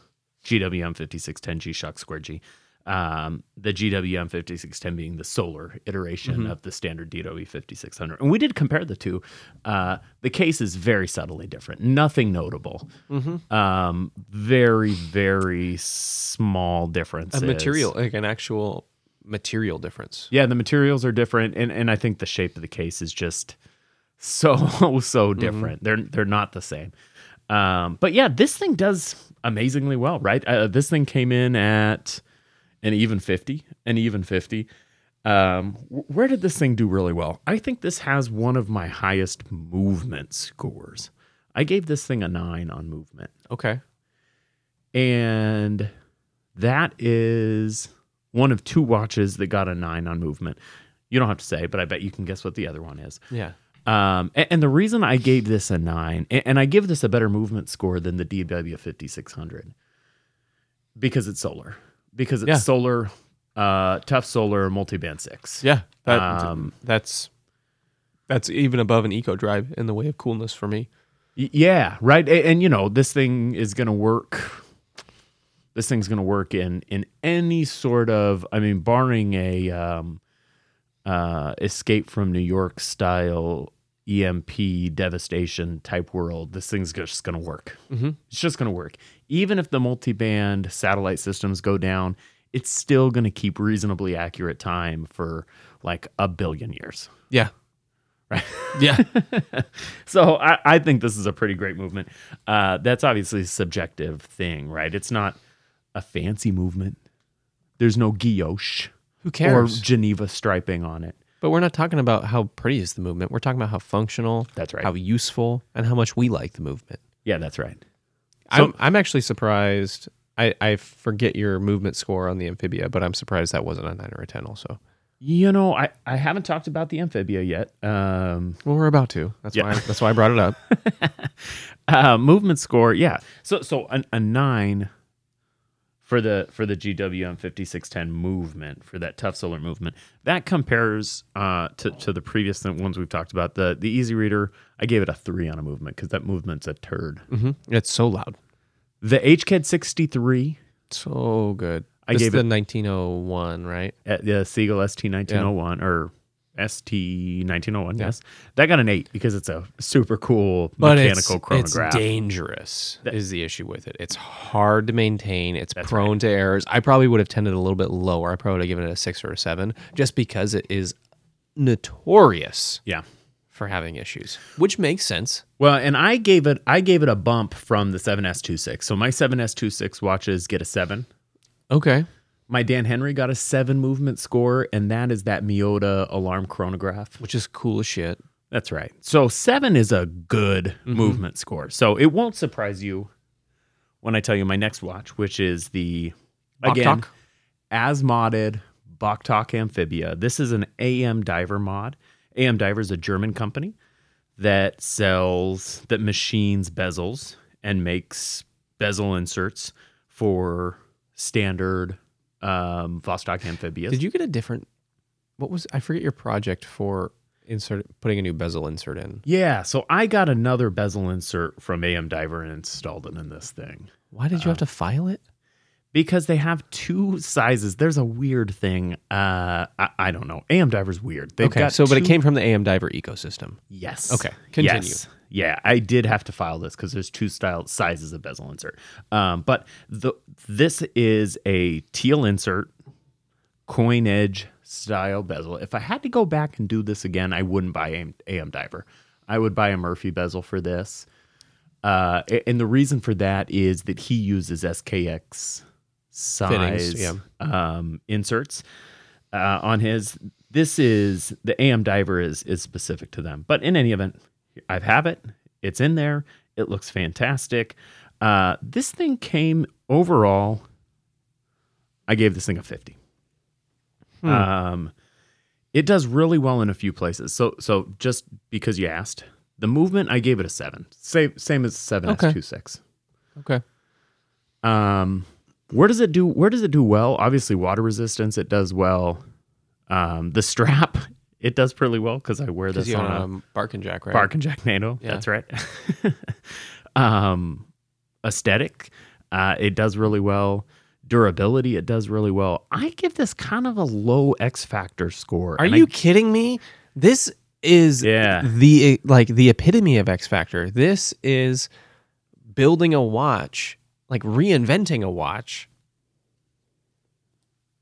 B: gwm 5610 g shock square g Um, the GWM 5610 being the solar iteration
A: Mhm.
B: of the standard DWE 5600. And we did compare the two. Uh, the case is very subtly different, nothing notable.
A: Mm-hmm.
B: Um, very, very small
A: difference.
B: A
A: material, like an actual material difference.
B: Yeah, the materials are different, and, and I think the shape of the case is just so so different. They're they're not the same. Um, but yeah, this thing does amazingly well, right? Uh, this thing came in at an even fifty, and even fifty. Um, where did this thing do really well? I think this has one of my highest movement scores. I gave this thing a nine on movement.
A: Okay.
B: And that is one of two watches that got a nine on movement. You don't have to say, but I bet you can guess what the other one is.
A: Yeah.
B: Um, and, and the reason I gave this a nine, and, and I give this a better movement score than the DW 5600, because it's solar, because it's
A: Yeah.
B: solar, uh, tough solar multi-band six.
A: Yeah. That,
B: Um,
A: that's that's even above an eco drive in the way of coolness for me.
B: Yeah, right. A- And, you know, this thing is going to work. This thing's going to work in in any sort of. I mean, barring a um, uh, escape from New York style EMP devastation type world, this thing's just going to work.
A: Mm-hmm.
B: It's just going to work. Even if the multi-band satellite systems go down, it's still going to keep reasonably accurate time for like a billion years.
A: Yeah.
B: Right.
A: Yeah.
B: so I, I think this is a pretty great movement. Uh, that's obviously a subjective thing, right? It's not a fancy movement. There's no guilloche
A: Who cares? or?
B: Geneva striping on it.
A: but we're not talking about how pretty is the movement. We're talking about how functional,
B: That's right.
A: how useful, and how much we like the movement.
B: yeah, that's right.
A: I'm, I'm actually surprised. I, I forget your movement score on the amphibia, but I'm surprised that wasn't a nine or a ten. Also,
B: You know, I, I haven't talked about the amphibia yet. Um,
A: well, we're about to. That's
B: Yeah.
A: why. That's why I brought it up.
B: uh, movement score, yeah. So so a, a nine for the for the GWM fifty six ten movement for that tough solar movement. That compares uh, to to the previous ones we've talked about. The the Easy Reader, I gave it a three on a movement because that movement's a turd.
A: hmm It's so loud.
B: The HCAD sixty three
A: So good.
B: I
A: This
B: gave
A: is
B: it-
A: the 1901, right?
B: at the Seagull ST nineteen oh one or ST nineteen oh one. Yes, that got an eight because it's a super cool mechanical
A: it's,
B: chronograph.
A: It's dangerous.
B: That-
A: is the issue with it? It's hard to maintain. It's prone to errors. I probably would have tended a little bit lower. I probably would have given it a six or a seven, just because it is notorious
B: yeah.
A: for having issues, which makes sense.
B: Well, and I gave it I gave it a bump from the 7S26. So my 7S26 watches get a 7.
A: Okay.
B: My Dan Henry got a 7 movement score and that is that Miyota alarm chronograph.
A: Which is cool as shit.
B: That's right. So 7 is a good mm-hmm. movement score. So it won't surprise you when I tell you my next watch, which is the again
A: Vostok?
B: as modded Vostok Amphibia. This is an AM Diver mod. AM Diver is a German company that sells, that machines bezels and makes bezel inserts for standard um, Vostok amphibias.
A: Did you get a different? What was I forget your project for insert putting a new bezel insert in?
B: yeah, so I got another bezel insert from AM Diver and installed it in this thing.
A: Why did you have to file it?
B: because they have two sizes. There's a weird thing. Uh, I, I don't know. AM Diver's weird. They've
A: okay, so but it came from the AM Diver ecosystem.
B: Yes.
A: Okay, continue.
B: Yes. Yeah, I did have to file this because there's two style sizes of bezel insert. Um, but the this is a teal insert, coin edge style bezel. If I had to go back and do this again, I wouldn't buy AM, AM Diver. I would buy a Murphy bezel for this. Uh, and the reason for that is that he uses SKX size
A: Fittings, yeah.
B: um, inserts uh, on his. This is the AM Diver is is specific to them, but in any event, I have it. It's in there. It looks fantastic. Uh, this thing came overall. I gave this thing a fifty.
A: Hmm.
B: Um, it does really well in a few places. So so just because you asked, the movement I gave it a seven. Same same as seven
A: Okay.
B: two six.
A: Okay.
B: Um, where does it do? Where does it do well? Obviously, water resistance. It does well. Um, the strap, it does pretty well because I wear this on
A: on
B: a
A: um, Bark and Jack, right?
B: Bark and Jack NATO.
A: Yeah.
B: That's right. um, aesthetic, uh, it does really well. Durability, it does really well. I give this kind of a low X Factor score.
A: Are
B: and I-
A: you kidding me? This is
B: Yeah.
A: the like the epitome of X Factor. This is building a watch, like reinventing a watch.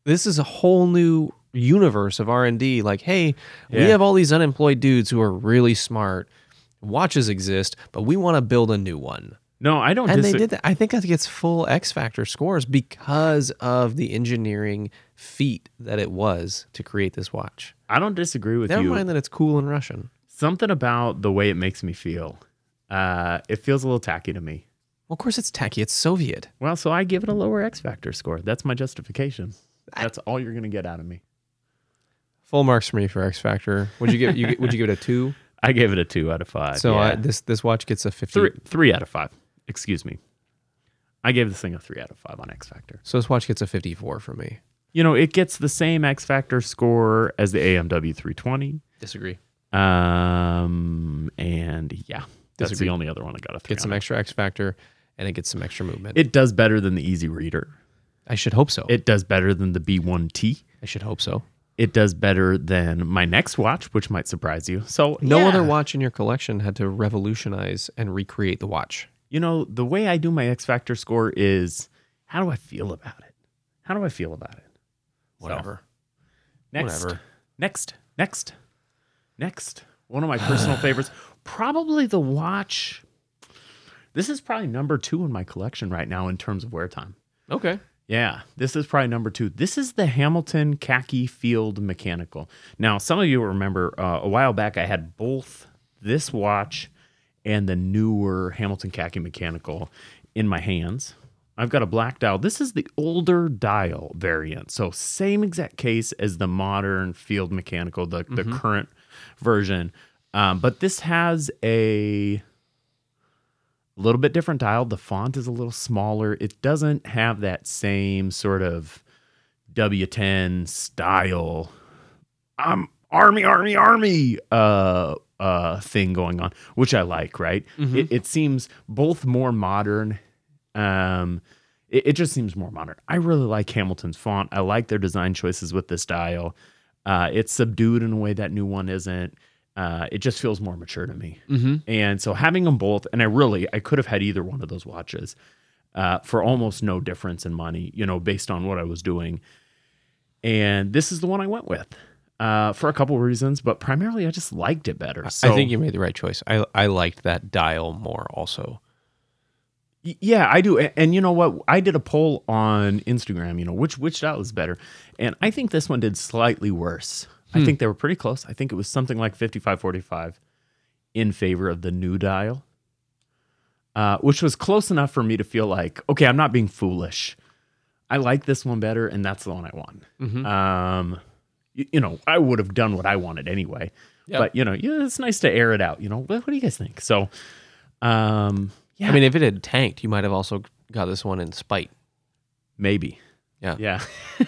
A: This is a whole new universe of R&D. Like, hey, we have all these unemployed dudes who are really smart. Watches exist, but we want to build a new one.
B: no, I don't.
A: And
B: dis-
A: they did that. I think that gets full X Factor scores because of the engineering feat that it was to create this watch.
B: I don't disagree with
A: Never
B: you.
A: Never mind that it's cool in Russian.
B: Something about the way it makes me feel. Uh, it feels a little tacky to me.
A: Well, of course, it's tacky. It's Soviet.
B: Well, so I give it a lower X Factor score. That's my justification. That's all you're gonna get out of me.
A: Full marks for me for X Factor. Would you give? You would you give it a two?
B: I gave it a two out of five.
A: So
B: yeah.
A: uh, this this watch gets a fifty.
B: three three out of five. Excuse me. I gave this thing a three out of five on X Factor.
A: So this watch gets a fifty-four for me.
B: You know, it gets the same X Factor score as the AMW 320.
A: Disagree.
B: Um, and yeah, that's
A: Disagree.
B: the only other one I got a three.
A: Gets some extra X Factor, and it gets some extra movement.
B: It does better than the Easy Reader.
A: I should hope so.
B: It does better than the B1T.
A: I should hope so.
B: It does better than my next watch, which might surprise you. So
A: No
B: yeah.
A: other watch in your collection had to revolutionize and recreate the watch.
B: You know, the way I do my X Factor score is how do I feel about it? How do I feel about it? So,
A: Whatever.
B: next,
A: Whatever.
B: next, next, next. One of my personal favorites, probably the watch. This is probably number two in my collection right now in terms of wear time.
A: Okay.
B: Yeah, this is probably number two. This is the Hamilton Khaki Field Mechanical. Now, some of you will remember uh, a while back I had both this watch and the newer Hamilton Khaki Mechanical in my hands. I've got a black dial. This is the older dial variant. So, same exact case as the modern Field Mechanical, the, the current version. Um, but this has a little bit different dial. The font is a little smaller. It doesn't have that same sort of W10 style. I'm army, army, army uh uh thing going on, which I like, right? It, it seems both more modern. Um it, it just seems more modern. I really like Hamilton's font. I like their design choices with this dial. Uh, it's subdued in a way that new one isn't. Uh, it just feels more mature to me.
A: Mm-hmm.
B: And so having them both, and I really, I could have had either one of those watches uh, for almost no difference in money, you know, based on what I was doing. And this is the one I went with uh, for a couple of reasons, but primarily I just liked it better. So,
A: I think you made the right choice. I I liked that dial more also.
B: Yeah, I do. A- And you know what? I did a poll on Instagram, you know, which which dial is better. And I think this one did slightly worse. I think they were pretty close. I think it was something like 55-45 in favor of the new dial. Uh, which was close enough for me to feel like, okay, I'm not being foolish. I like this one better, and that's the one I want.
A: Mhm.
B: Um, you, you know, I would have done what I wanted anyway.
A: Yep.
B: But you know, yeah, it's nice to air it out. You know, what, what do you guys think? So, um, yeah,
A: I mean, if it had tanked, you might have also got this one in spite.
B: Maybe.
A: Yeah.
B: Yeah.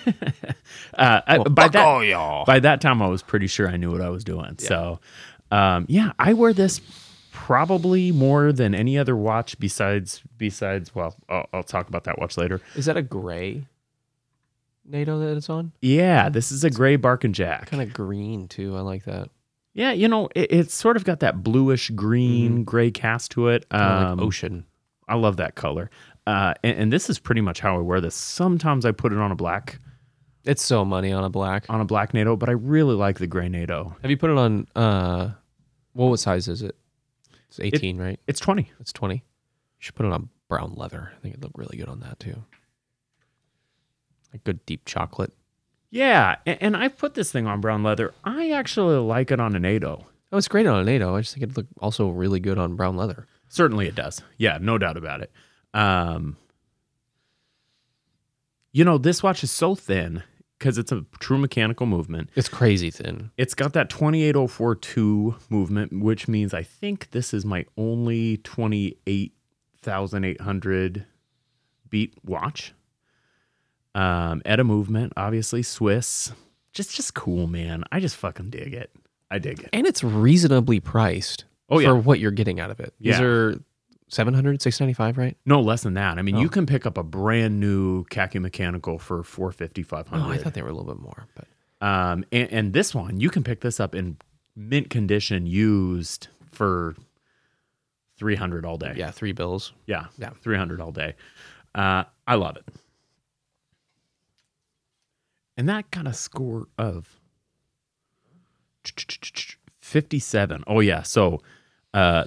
B: uh, I-
A: Well,
B: by that
A: all y'all.
B: by that time, I was pretty sure I knew what I was doing. So, um, yeah, I wear this probably more than any other watch besides besides. Well, I'll, I'll talk about that watch later.
A: Is that a gray NATO that it's on?
B: Yeah, this is a gray Bark and Jack.
A: Kind of green too. I like that.
B: Yeah, you know, it, it's sort of got that bluish green gray cast to it. Um,
A: like ocean.
B: I love that color. Uh, and, and this is pretty much how I wear this. Sometimes I put it on a black
A: It's so money on a black.
B: on a black NATO, but I really like the gray NATO.
A: Have you put it on? uh Well, what size is it? It's 18, right?
B: It's 20.
A: It's 20. You should put it on brown leather. I think it'd look really good on that too. Like good deep chocolate.
B: Yeah, and, and I put this thing on brown leather. I actually like it on a NATO.
A: Oh, it's great on a NATO. I just think it'd look also really good on brown leather.
B: Certainly it does. Yeah, no doubt about it. Um, you know, this watch is so thin because it's a true mechanical movement.
A: It's crazy thin.
B: It's got that 28042 movement, which means I think this is my only 28,800 beat watch. Um, at a movement, obviously Swiss. Just just cool, man. I just fucking dig it. I dig it.
A: And it's reasonably priced
B: Oh, yeah.
A: for what you're getting out of it. These
B: Yeah.
A: are 700, 695, right?
B: No, less than that. I mean,
A: Oh.
B: you can pick up a brand new khaki mechanical for 450 500
A: Oh, I thought they were a little bit more, but
B: Um, and, and this one, you can pick this up in mint condition used for 300 all day.
A: yeah, three bills.
B: Yeah.
A: Yeah.
B: 300 all day. Uh, I love it. And that got a score of 57. Oh, yeah. So, uh,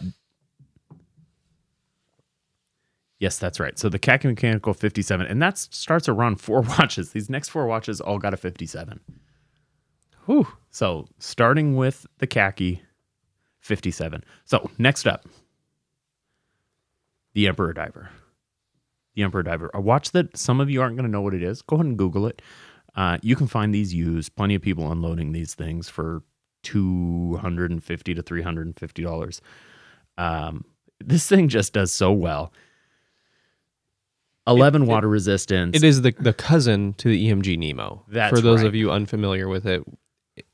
B: yes, that's right. So the khaki mechanical 57, and that starts around four watches. These next four watches all got a 57.
A: Whew.
B: So starting with the khaki, 57. So next up, the Emperor Diver. The Emperor Diver. A watch that some of you aren't going to know what it is. Go ahead and Google it. Uh, you can find these used. Plenty of people unloading these things for 250 to 350 dollars. Um, this thing just does so well. 11
A: it-
B: water resistance.
A: It is the the cousin to the EMG Nemo.
B: That's
A: For those
B: right.
A: of you unfamiliar with it,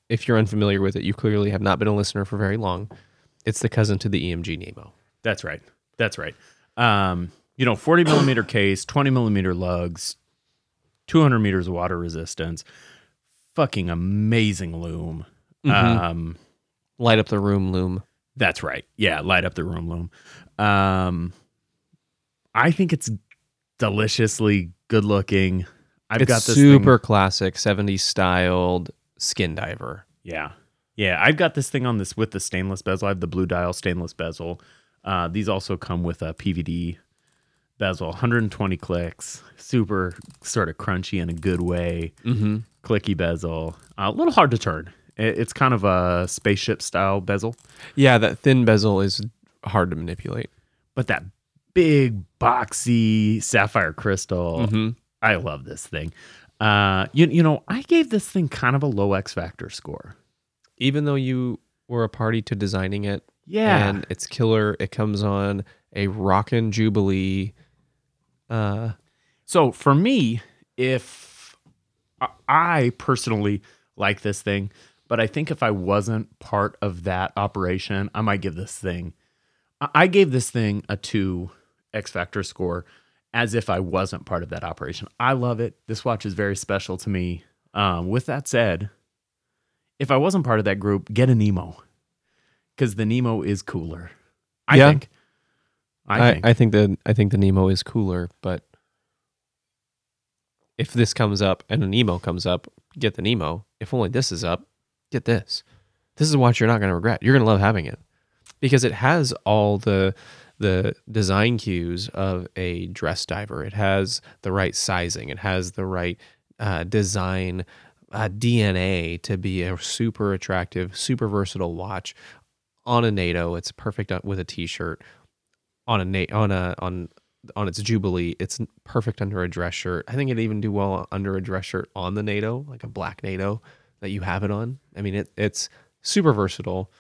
A: if you're unfamiliar with it, you clearly have not been a listener for very long. It's the cousin to the EMG Nemo.
B: That's right. That's right. Um, you know, 40 millimeter case, 20 millimeter lugs, 200 meters of water resistance, fucking amazing loom.
A: Mhm.
B: Um,
A: Light up the room loom.
B: that's right. Yeah, light up the room loom. Um, I think it's deliciously good looking. I've
A: it's
B: got this
A: super
B: Thing,
A: classic 70s styled skin diver.
B: yeah, yeah. I've got this thing on this with the stainless bezel. I have the blue dial stainless bezel. Uh, these also come with a PVD bezel, 120 clicks, super sort of crunchy in a good way.
A: Mm-hmm.
B: Clicky bezel, a little hard to turn. It- It's kind of a spaceship style bezel,
A: Yeah, that thin bezel is hard to manipulate.
B: but that big boxy sapphire crystal.
A: Mm-hmm.
B: I love this thing. Uh, you you know, I gave this thing kind of a low X factor score.
A: Even though you were a party to designing it,
B: Yeah,
A: and it's killer. It comes on a rockin' Jubilee. Uh,
B: So for me, if I- personally like this thing, but I think if I wasn't part of that operation, I might give this thing. I gave this thing a two X Factor score as if I wasn't part of that operation. I love it. This watch is very special to me. Um, with that said, if I wasn't part of that group, get a Nemo because the Nemo is cooler. I
A: Yeah.
B: think. I,
A: I,
B: think.
A: I think the I think the Nemo is cooler, but if this comes up and a Nemo comes up, get the Nemo. If only this is up, get this. This is a watch you're not going to regret. You're going to love having it because it has all the the design cues of a dress diver. It has the right sizing. It has the right uh, design uh, DNA to be a super attractive, super versatile watch. On a NATO, it's perfect with a t-shirt on a on a on on its jubilee it's perfect under a dress shirt i think it even do well under a dress shirt on the nato like a black nato that you have it on i mean it, it's super versatile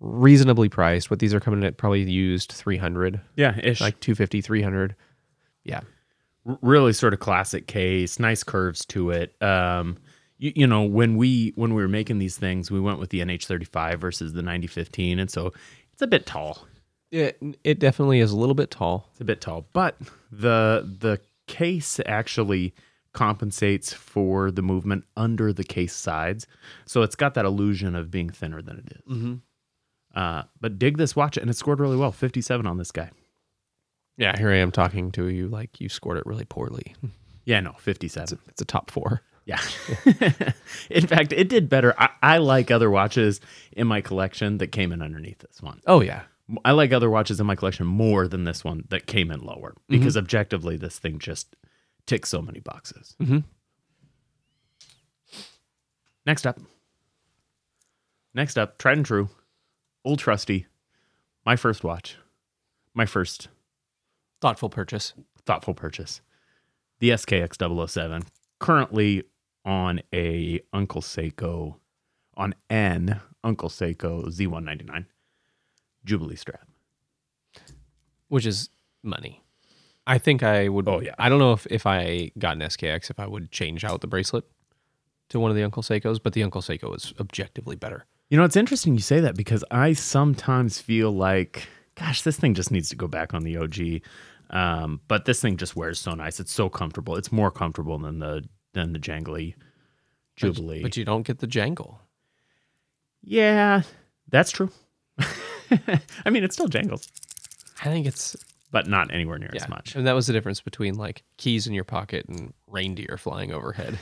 A: reasonably priced what these are coming at probably used 300
B: yeah, ish.
A: like 250 300 yeah.
B: R- really sort of classic case nice curves to it. Um you, you know when we when we were making these things we went with the nh35 versus the 9015 and so it's a bit tall.
A: It, it definitely is a little bit tall.
B: It's a bit tall but the the case actually compensates for the movement under the case sides. So it's got that illusion of being thinner than it is.
A: Mm-hmm.
B: Uh but dig this watch and it scored really well 57 on this guy
A: yeah here i am talking to you like you scored it really poorly
B: yeah no 57
A: it's a, it's a top four
B: Yeah. in fact, it did better. I, I like other watches in my collection that came in underneath this one.
A: oh yeah
B: I like other watches in my collection more than this one that came in lower because objectively, this thing just ticks so many boxes.
A: Mhm.
B: Next up. Next up, tried and true, old trusty, my first watch, my first
A: thoughtful purchase
B: thoughtful purchase. The SKX 007, currently on a Uncle Seiko, on an Uncle Seiko Z199 Jubilee strap.
A: which is money. I think I would.
B: Oh, yeah.
A: I don't know if if I got an SKX, if I would change out the bracelet to one of the Uncle Seikos, but the Uncle Seiko is objectively better.
B: You know, it's interesting you say that because I sometimes feel like gosh, this thing just needs to go back on the OG. Um, but this thing just wears so nice. It's so comfortable. It's more comfortable than the than the jangly Jubilee.
A: But you don't get the jangle.
B: yeah, that's true. I mean, it still jangles,
A: I think it's
B: but not anywhere near
A: yeah.
B: as much.
A: And that was the difference between like keys in your pocket and reindeer flying overhead.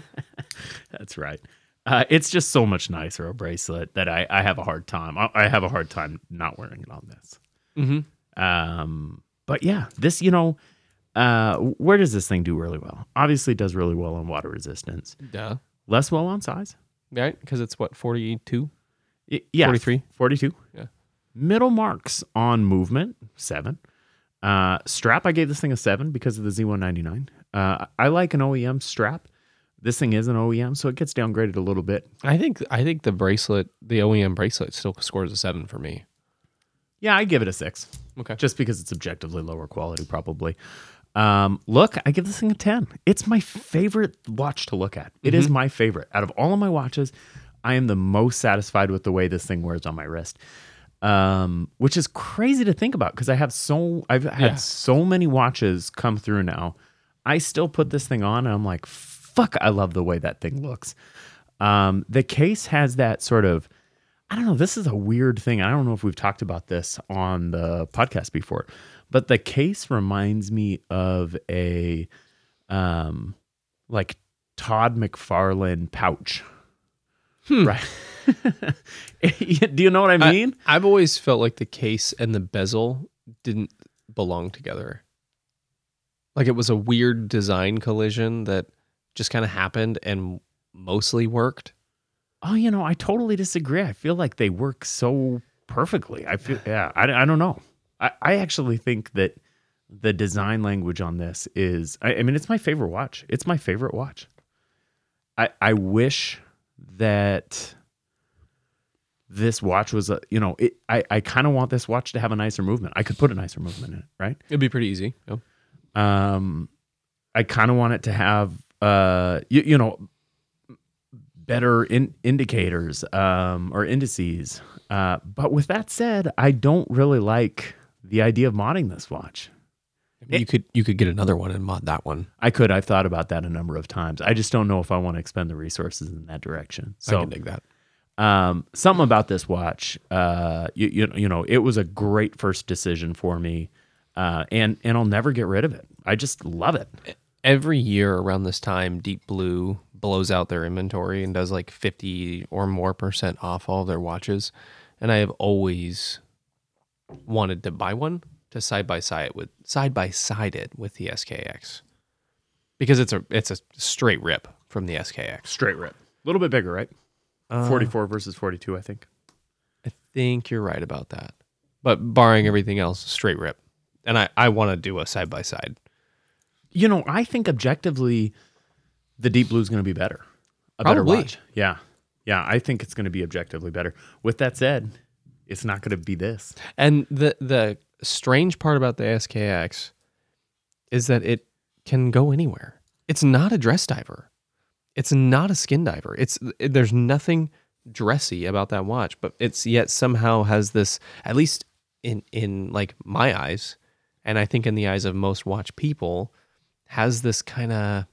B: That's right. Uh, it's just so much nicer a bracelet that I, I have a hard time. I, I have a hard time not wearing it on this.
A: mm-hmm.
B: Um, but yeah, this you know, uh, where does this thing do really well? Obviously, it does really well on water resistance.
A: Duh.
B: Less well on size.
A: Right? Because it's what, 42?
B: Yeah,
A: 43?
B: 42.
A: Yeah.
B: Middle marks on movement, seven. Uh, strap, I gave this thing a seven because of the Z199. Uh, I like an OEM strap. This thing is an OEM, so it gets downgraded a little bit.
A: I think I think the bracelet, the OEM bracelet, still scores a seven for me.
B: Yeah, I give it a six.
A: Okay.
B: just because it's objectively lower quality, probably. Um, look, I give this thing a 10. It's my favorite watch to look at. It is my favorite. Out of all of my watches, I am the most satisfied with the way this thing wears on my wrist. Um, which is crazy to think about because I have so I've had
A: Yeah.
B: so many watches come through now. I still put this thing on and I'm like, fuck, I love the way that thing looks. Um, the case has that sort of I don't know. This is a weird thing. I don't know if we've talked about this on the podcast before, but the case reminds me of a um like Todd McFarlane pouch. Right. Do you know what I
A: I-
B: mean?
A: I've always felt like the case and the bezel didn't belong together. Like it was a weird design collision that just kind of happened and mostly worked.
B: oh, you know, I totally disagree. I feel like they work so perfectly. I feel, yeah, I, I don't know. I, I actually think that the design language on this is, I, I mean, it's my favorite watch. It's my favorite watch. I, I wish that this watch was a, you know, it, I, I kind of want this watch to have a nicer movement. I could put a nicer movement in it, right?
A: It'd be pretty easy. Yeah.
B: um i kind of want it to have uh you, you know better in, indicators um or indices uh but with that said i don't really like the idea of modding this watch
A: you could you could get another one and mod that one.
B: i could i've thought about that a number of times i just don't know if i want to expend the resources in that direction
A: I
B: so
A: can dig that.
B: um, something about this watch, uh, you, you you know, it was a great first decision for me, uh, and and I'll never get rid of it. I just love it.
A: Every year around this time, Deep Blue blows out their inventory and does like 50 or more percent off all of their watches. And I have always wanted to buy one to side by side with side by side it with the SKX. Because it's a it's a straight rip from the SKX.
B: Straight rip, a little bit bigger, right?
A: Uh,
B: Forty four versus forty two, I think.
A: I think you're right about that. But barring everything else, straight rip. And I, I want to do a side by side.
B: You know, I think objectively, the Deep Blue is going to be better. A
A: Probably.
B: better watch. Yeah, yeah. I think it's going to be objectively better. With that said, it's not going to be this.
A: And the the strange part about the SKX is that it can go anywhere. It's not a dress diver. It's not a skin diver. It's there's nothing dressy about that watch, but it's yet somehow has this at least in in like my eyes and I think in the eyes of most watch people has this kind of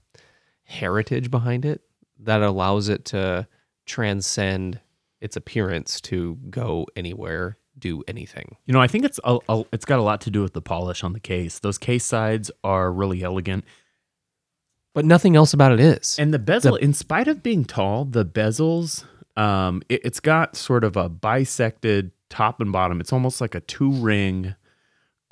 A: heritage behind it that allows it to transcend its appearance to go anywhere, do anything.
B: You know, I think it's a, a, it's got a lot to do with the polish on the case. Those case sides are really elegant,
A: But nothing else about it is.
B: and the bezel, in spite of being tall, the bezels, um, it, it's got sort of a bisected top and bottom. It's almost like a two ring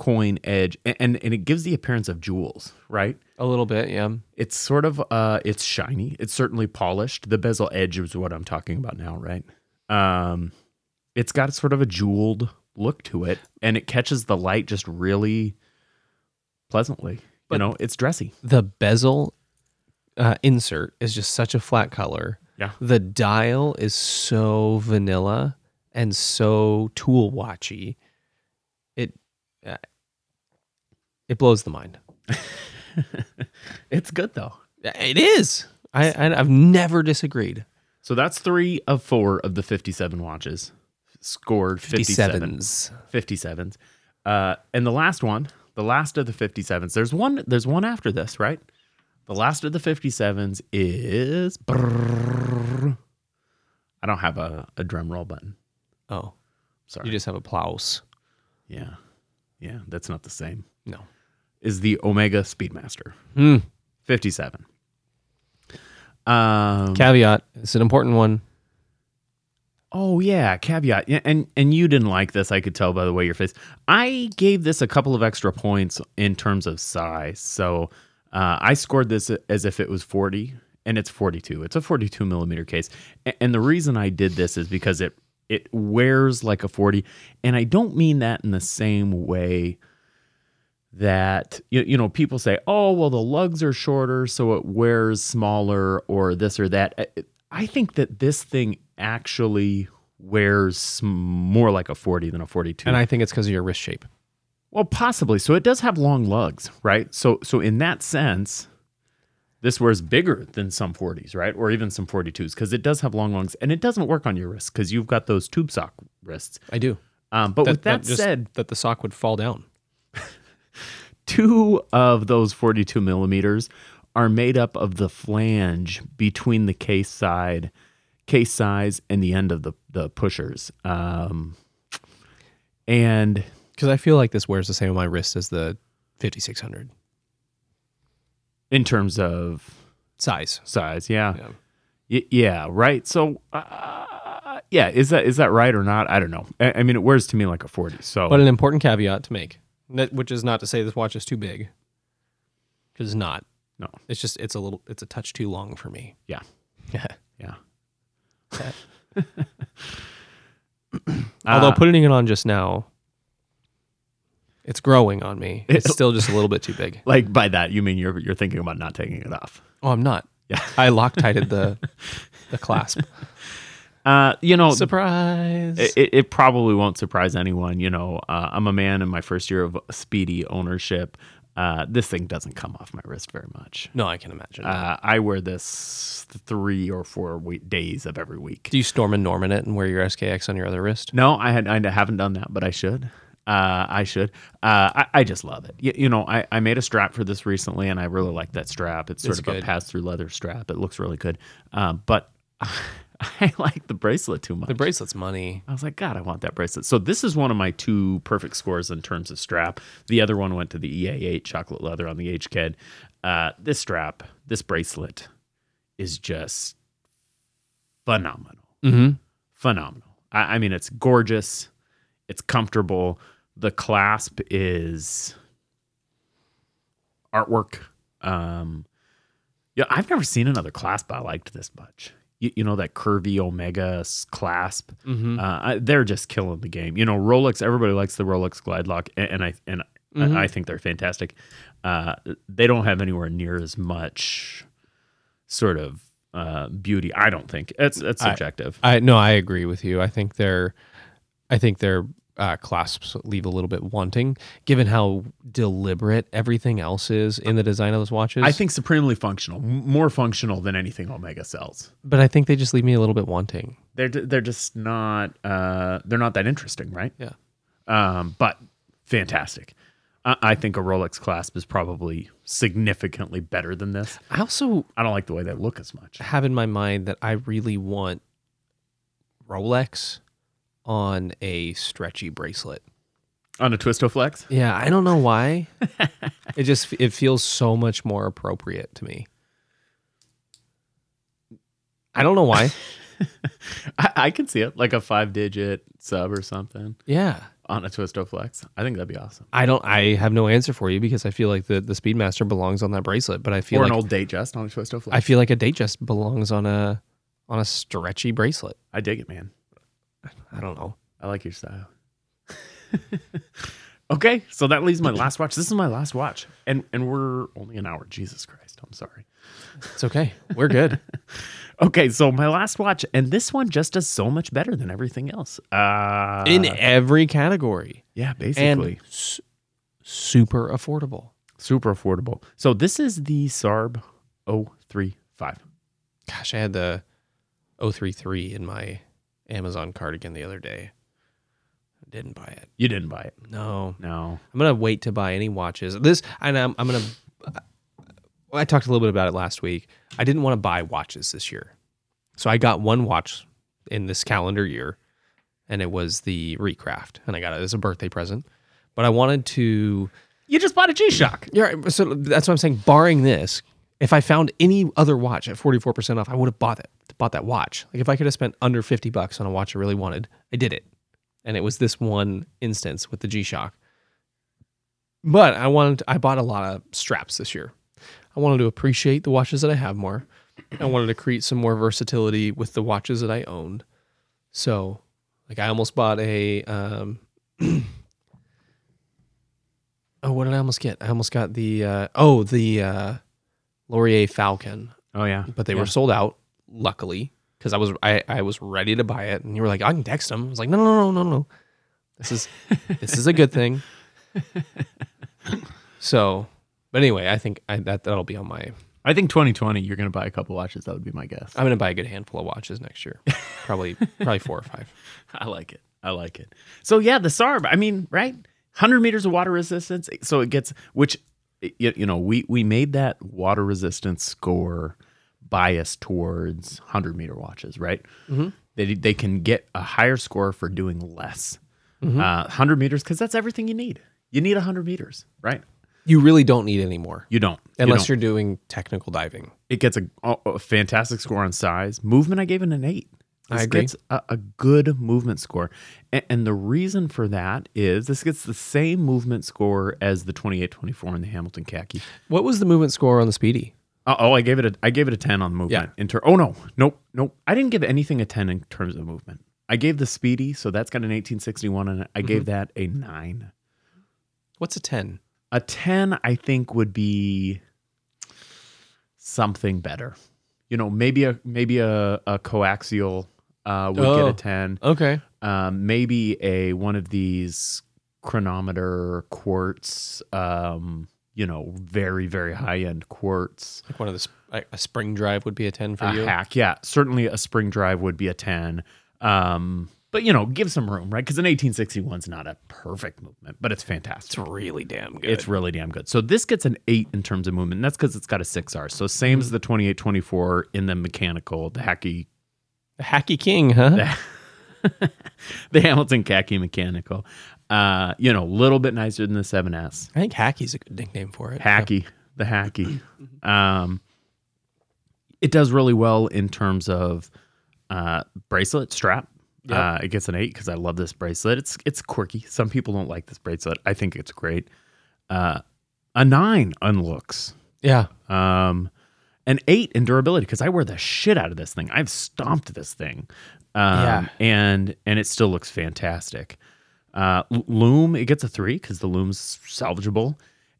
B: coin edge, and, and and it gives the appearance of jewels, right?
A: a little bit, yeah.
B: It's sort of uh, it's shiny. It's certainly polished. The bezel edge is what I'm talking about now, right? Um, it's got sort of a jeweled look to it, and it catches the light just really pleasantly.
A: But-
B: you know, it's dressy.
A: The bezel uh, insert is just such a flat color.
B: Yeah.
A: The dial is so vanilla and so tool watchy. It uh, it blows the mind.
B: It's good though.
A: It is. I, I I've never disagreed.
B: So that's three of four of the 57 watches. scored 57.
A: 57s.
B: 57s. Uh, and the last one, the last of the 57s. There's one. There's one after this, right? The last of the 57s is. brrrr. I don't have a, a drum roll button.
A: Oh,
B: Sorry.
A: you just have a plouse.
B: yeah, yeah, that's not the same.
A: No.
B: Is the Omega Speedmaster
A: Hmm.
B: 57? Um.
A: Caveat: It's an important one.
B: Oh yeah, caveat. Yeah, and and you didn't like this. I could tell by the way your face. I gave this a couple of extra points in terms of size. So uh, I scored this as if it was forty, and it's forty-two. It's a forty-two millimeter case, and the reason I did this is because it it wears like a forty, and I don't mean that in the same way that you, you know people say oh well the lugs are shorter so it wears smaller or this or that I- think that this thing actually wears more like a 40 than a 42
A: And I think it's because of your wrist shape.
B: well possibly so it does have long lugs right so so in that sense this wears bigger than some 40s right or even some 42s because it does have long lugs and it doesn't work on your wrists because you've got those tube sock wrists
A: I do.
B: um, but with that,
A: just-
B: said
A: that the sock would fall down.
B: Two of those 42 millimeters are made up of the flange between the case side case size and the end of the, the pushers. Um, and
A: Because I feel like this wears the same on my wrist as the 5600
B: in terms of
A: size.
B: size yeah.
A: Yeah.
B: Y- yeah right? So uh, yeah is that is that right or not? I don't know. I, I mean it wears to me like a 40 so
A: But an important caveat to make, which is not to say this watch is too big, because it's not.
B: no
A: It's just it's a little it's a touch too long for me.
B: Yeah.
A: Yeah.
B: yeah
A: Although
B: Uh,
A: putting it on just now, it's growing on me. It's still just a little bit too big.
B: like by that you mean you're you're thinking about not taking it off
A: Oh, I'm not.
B: Yeah.
A: I loctited the the clasp.
B: Uh you know
A: Surprise.
B: it, it, probably won't surprise anyone. You know, uh, I'm a man in my first year of speedy ownership. Uh, this thing doesn't come off my wrist very much.
A: no, I can imagine.
B: Uh, I wear this three or four week, days of every week.
A: Do you storm and Norman it and wear your SKX on your other wrist?
B: No, I had I haven't done that, but I should. Uh, I should. Uh, I, I just love it. You, you know, I, I made a strap for this recently, and I really like that strap. It's sort
A: It's
B: of a pass through leather strap. It looks really good. Um, but I like the bracelet too much.
A: The bracelet's money.
B: I was like, God, I want that bracelet. So this is one of my two perfect scores in terms of strap. The other one went to the EA8 chocolate leather on the H Kid. Uh, this strap, this bracelet, is just phenomenal.
A: Mm-hmm.
B: Phenomenal. I, I mean, it's gorgeous. It's comfortable. The clasp is artwork. Um, yeah, I've never seen another clasp I liked this much. You, you know that curvy Omega clasp.
A: Mm-hmm.
B: Uh, I, they're just killing the game. You know, Rolex. Everybody likes the Rolex Glide Lock, and, and I and
A: Mhm.
B: I, I think they're fantastic. Uh, they don't have anywhere near as much sort of uh, beauty. I don't think it's it's subjective.
A: I no, I agree with you. I think they're, I think their uh, clasps leave a little bit wanting, given how deliberate everything else is in the design of those watches.
B: I think supremely functional, m- more functional than anything Omega sells.
A: but I think they just leave me a little bit wanting.
B: They're d- they're just not uh, they're not that interesting, right?
A: Yeah.
B: Um, but fantastic. I, I think a Rolex clasp is probably significantly better than this.
A: I also
B: I don't like the way they look as much.
A: I have in my mind that I really want Rolex on a stretchy bracelet.
B: On a Twist-O-Flex,
A: Yeah, I don't know why. it just it feels so much more appropriate to me. I don't know why.
B: I, I can see it like a five digit sub or something
A: yeah.
B: on a Twist-O-Flex. I think that'd be awesome.
A: I don't I have no answer for you because I feel like the the Speedmaster belongs on that bracelet, but I feel
B: Or
A: like
B: an old date just on a Twist-O-Flex.
A: I feel like a Datejust belongs on a on a stretchy bracelet.
B: I dig it, man.
A: I don't know.
B: I like your style. okay, so that leaves my last watch. This is my last watch, and and we're only an hour. Jesus Christ, I'm sorry.
A: It's okay. We're good.
B: Okay, so my last watch, and this one just does so much better than everything else. Uh,
A: In every category.
B: yeah, basically
A: And s- super affordable.
B: super affordable. So this is the Sarb 035.
A: Gosh, I had the 033 in my Amazon cardigan the other day. Didn't buy it.
B: You didn't buy it.
A: No.
B: No.
A: I'm gonna wait to buy any watches. This, and I'm, I'm gonna. Uh, I talked a little bit about it last week. I didn't want to buy watches this year, so I got one watch in this calendar year, and it was the Recraft, and I got it as a birthday present. But I wanted to.
B: You just bought a G Shock.
A: Yeah, so that's what I'm saying. Barring this, if I found any other watch at 44% off, I would have bought it. Bought that watch. Like if I could have spent under 50 bucks on a watch I really wanted, I did it. And it was this one instance with the G Shock. But I wanted I bought a lot of straps this year. I wanted to appreciate the watches that I have more. I wanted to create some more versatility with the watches that I owned. So, like I almost bought a um Oh, what did I almost get? I almost got the uh oh, the uh Lorier Falcon,
B: Oh yeah.
A: but they
B: Yeah.
A: were sold out luckily because I was I, I was ready to buy it and you were like, I can text him. I was like, no, no, no, no, no. This is this is a good thing. So, but anyway, I think I, that that'll be on my.
B: I think 2020 you're going to buy a couple watches. That would be my guess.
A: I'm gonna buy a good handful of watches next year. Probably probably four or five.
B: I like it. I like it. So yeah, the SARB. I mean, right? 100 meters of water resistance. So it gets which you, you know we we made that water resistance score biased towards 100 meter watches, right?
A: Mhm.
B: They they can get a higher score for doing less.
A: Mhm.
B: Uh, 100 meters because that's everything you need. You need 100 meters, right?
A: You really don't need any more
B: You don't
A: unless
B: you
A: you're doing technical diving.
B: it gets a, a fantastic score on size. Movement, I gave it an eight.
A: I agree.
B: gets a, a good movement score. And, and the reason for that is this gets the same movement score as the 2824 in the Hamilton khaki.
A: What was the movement score on the Speedy?
B: Oh, oh, I gave it a I gave it a 10 on movement. In ter- oh no. Nope. Nope. I didn't give anything a 10 in terms of movement. I gave the Speedy, so that's got an 1861 and I
A: Mm-hmm.
B: gave that a 9.
A: What's a ten?
B: A 10 I think would be something better. You know, maybe a maybe a, a coaxial uh, would get
A: Oh.
B: a 10.
A: Okay.
B: Um, maybe a one of these chronometer quartz um, you know, very very high end quartz.
A: Like one of the like a spring drive would be a ten for
B: A
A: you.
B: hack. Yeah, certainly a spring drive would be a 10. Um, but you know, give some room, right? Cuz an 1861 is not a perfect movement, but it's fantastic.
A: It's really damn good.
B: It's really damn good. So this gets an eight in terms of movement. That's because it's got a six R. So same as the 2824 in the mechanical, the hacky,
A: the Hacky King, huh?
B: the, the Hamilton khaki mechanical. Uh, you know, a little bit nicer than the 7S.
A: I think Hacky's a good nickname for it.
B: Hacky, the hacky. Um, it does really well in terms of uh, bracelet strap.
A: Yep.
B: Uh, it gets an eight because I love this bracelet. It's it's quirky. Some people don't like this bracelet. I think it's great. Uh, a nine on looks.
A: Yeah.
B: Um, an eight in durability because I wear the shit out of this thing. I've stomped this thing. Um,
A: Yeah.
B: and and it still looks fantastic. Uh, Lume it gets a three because the lume's salvageable,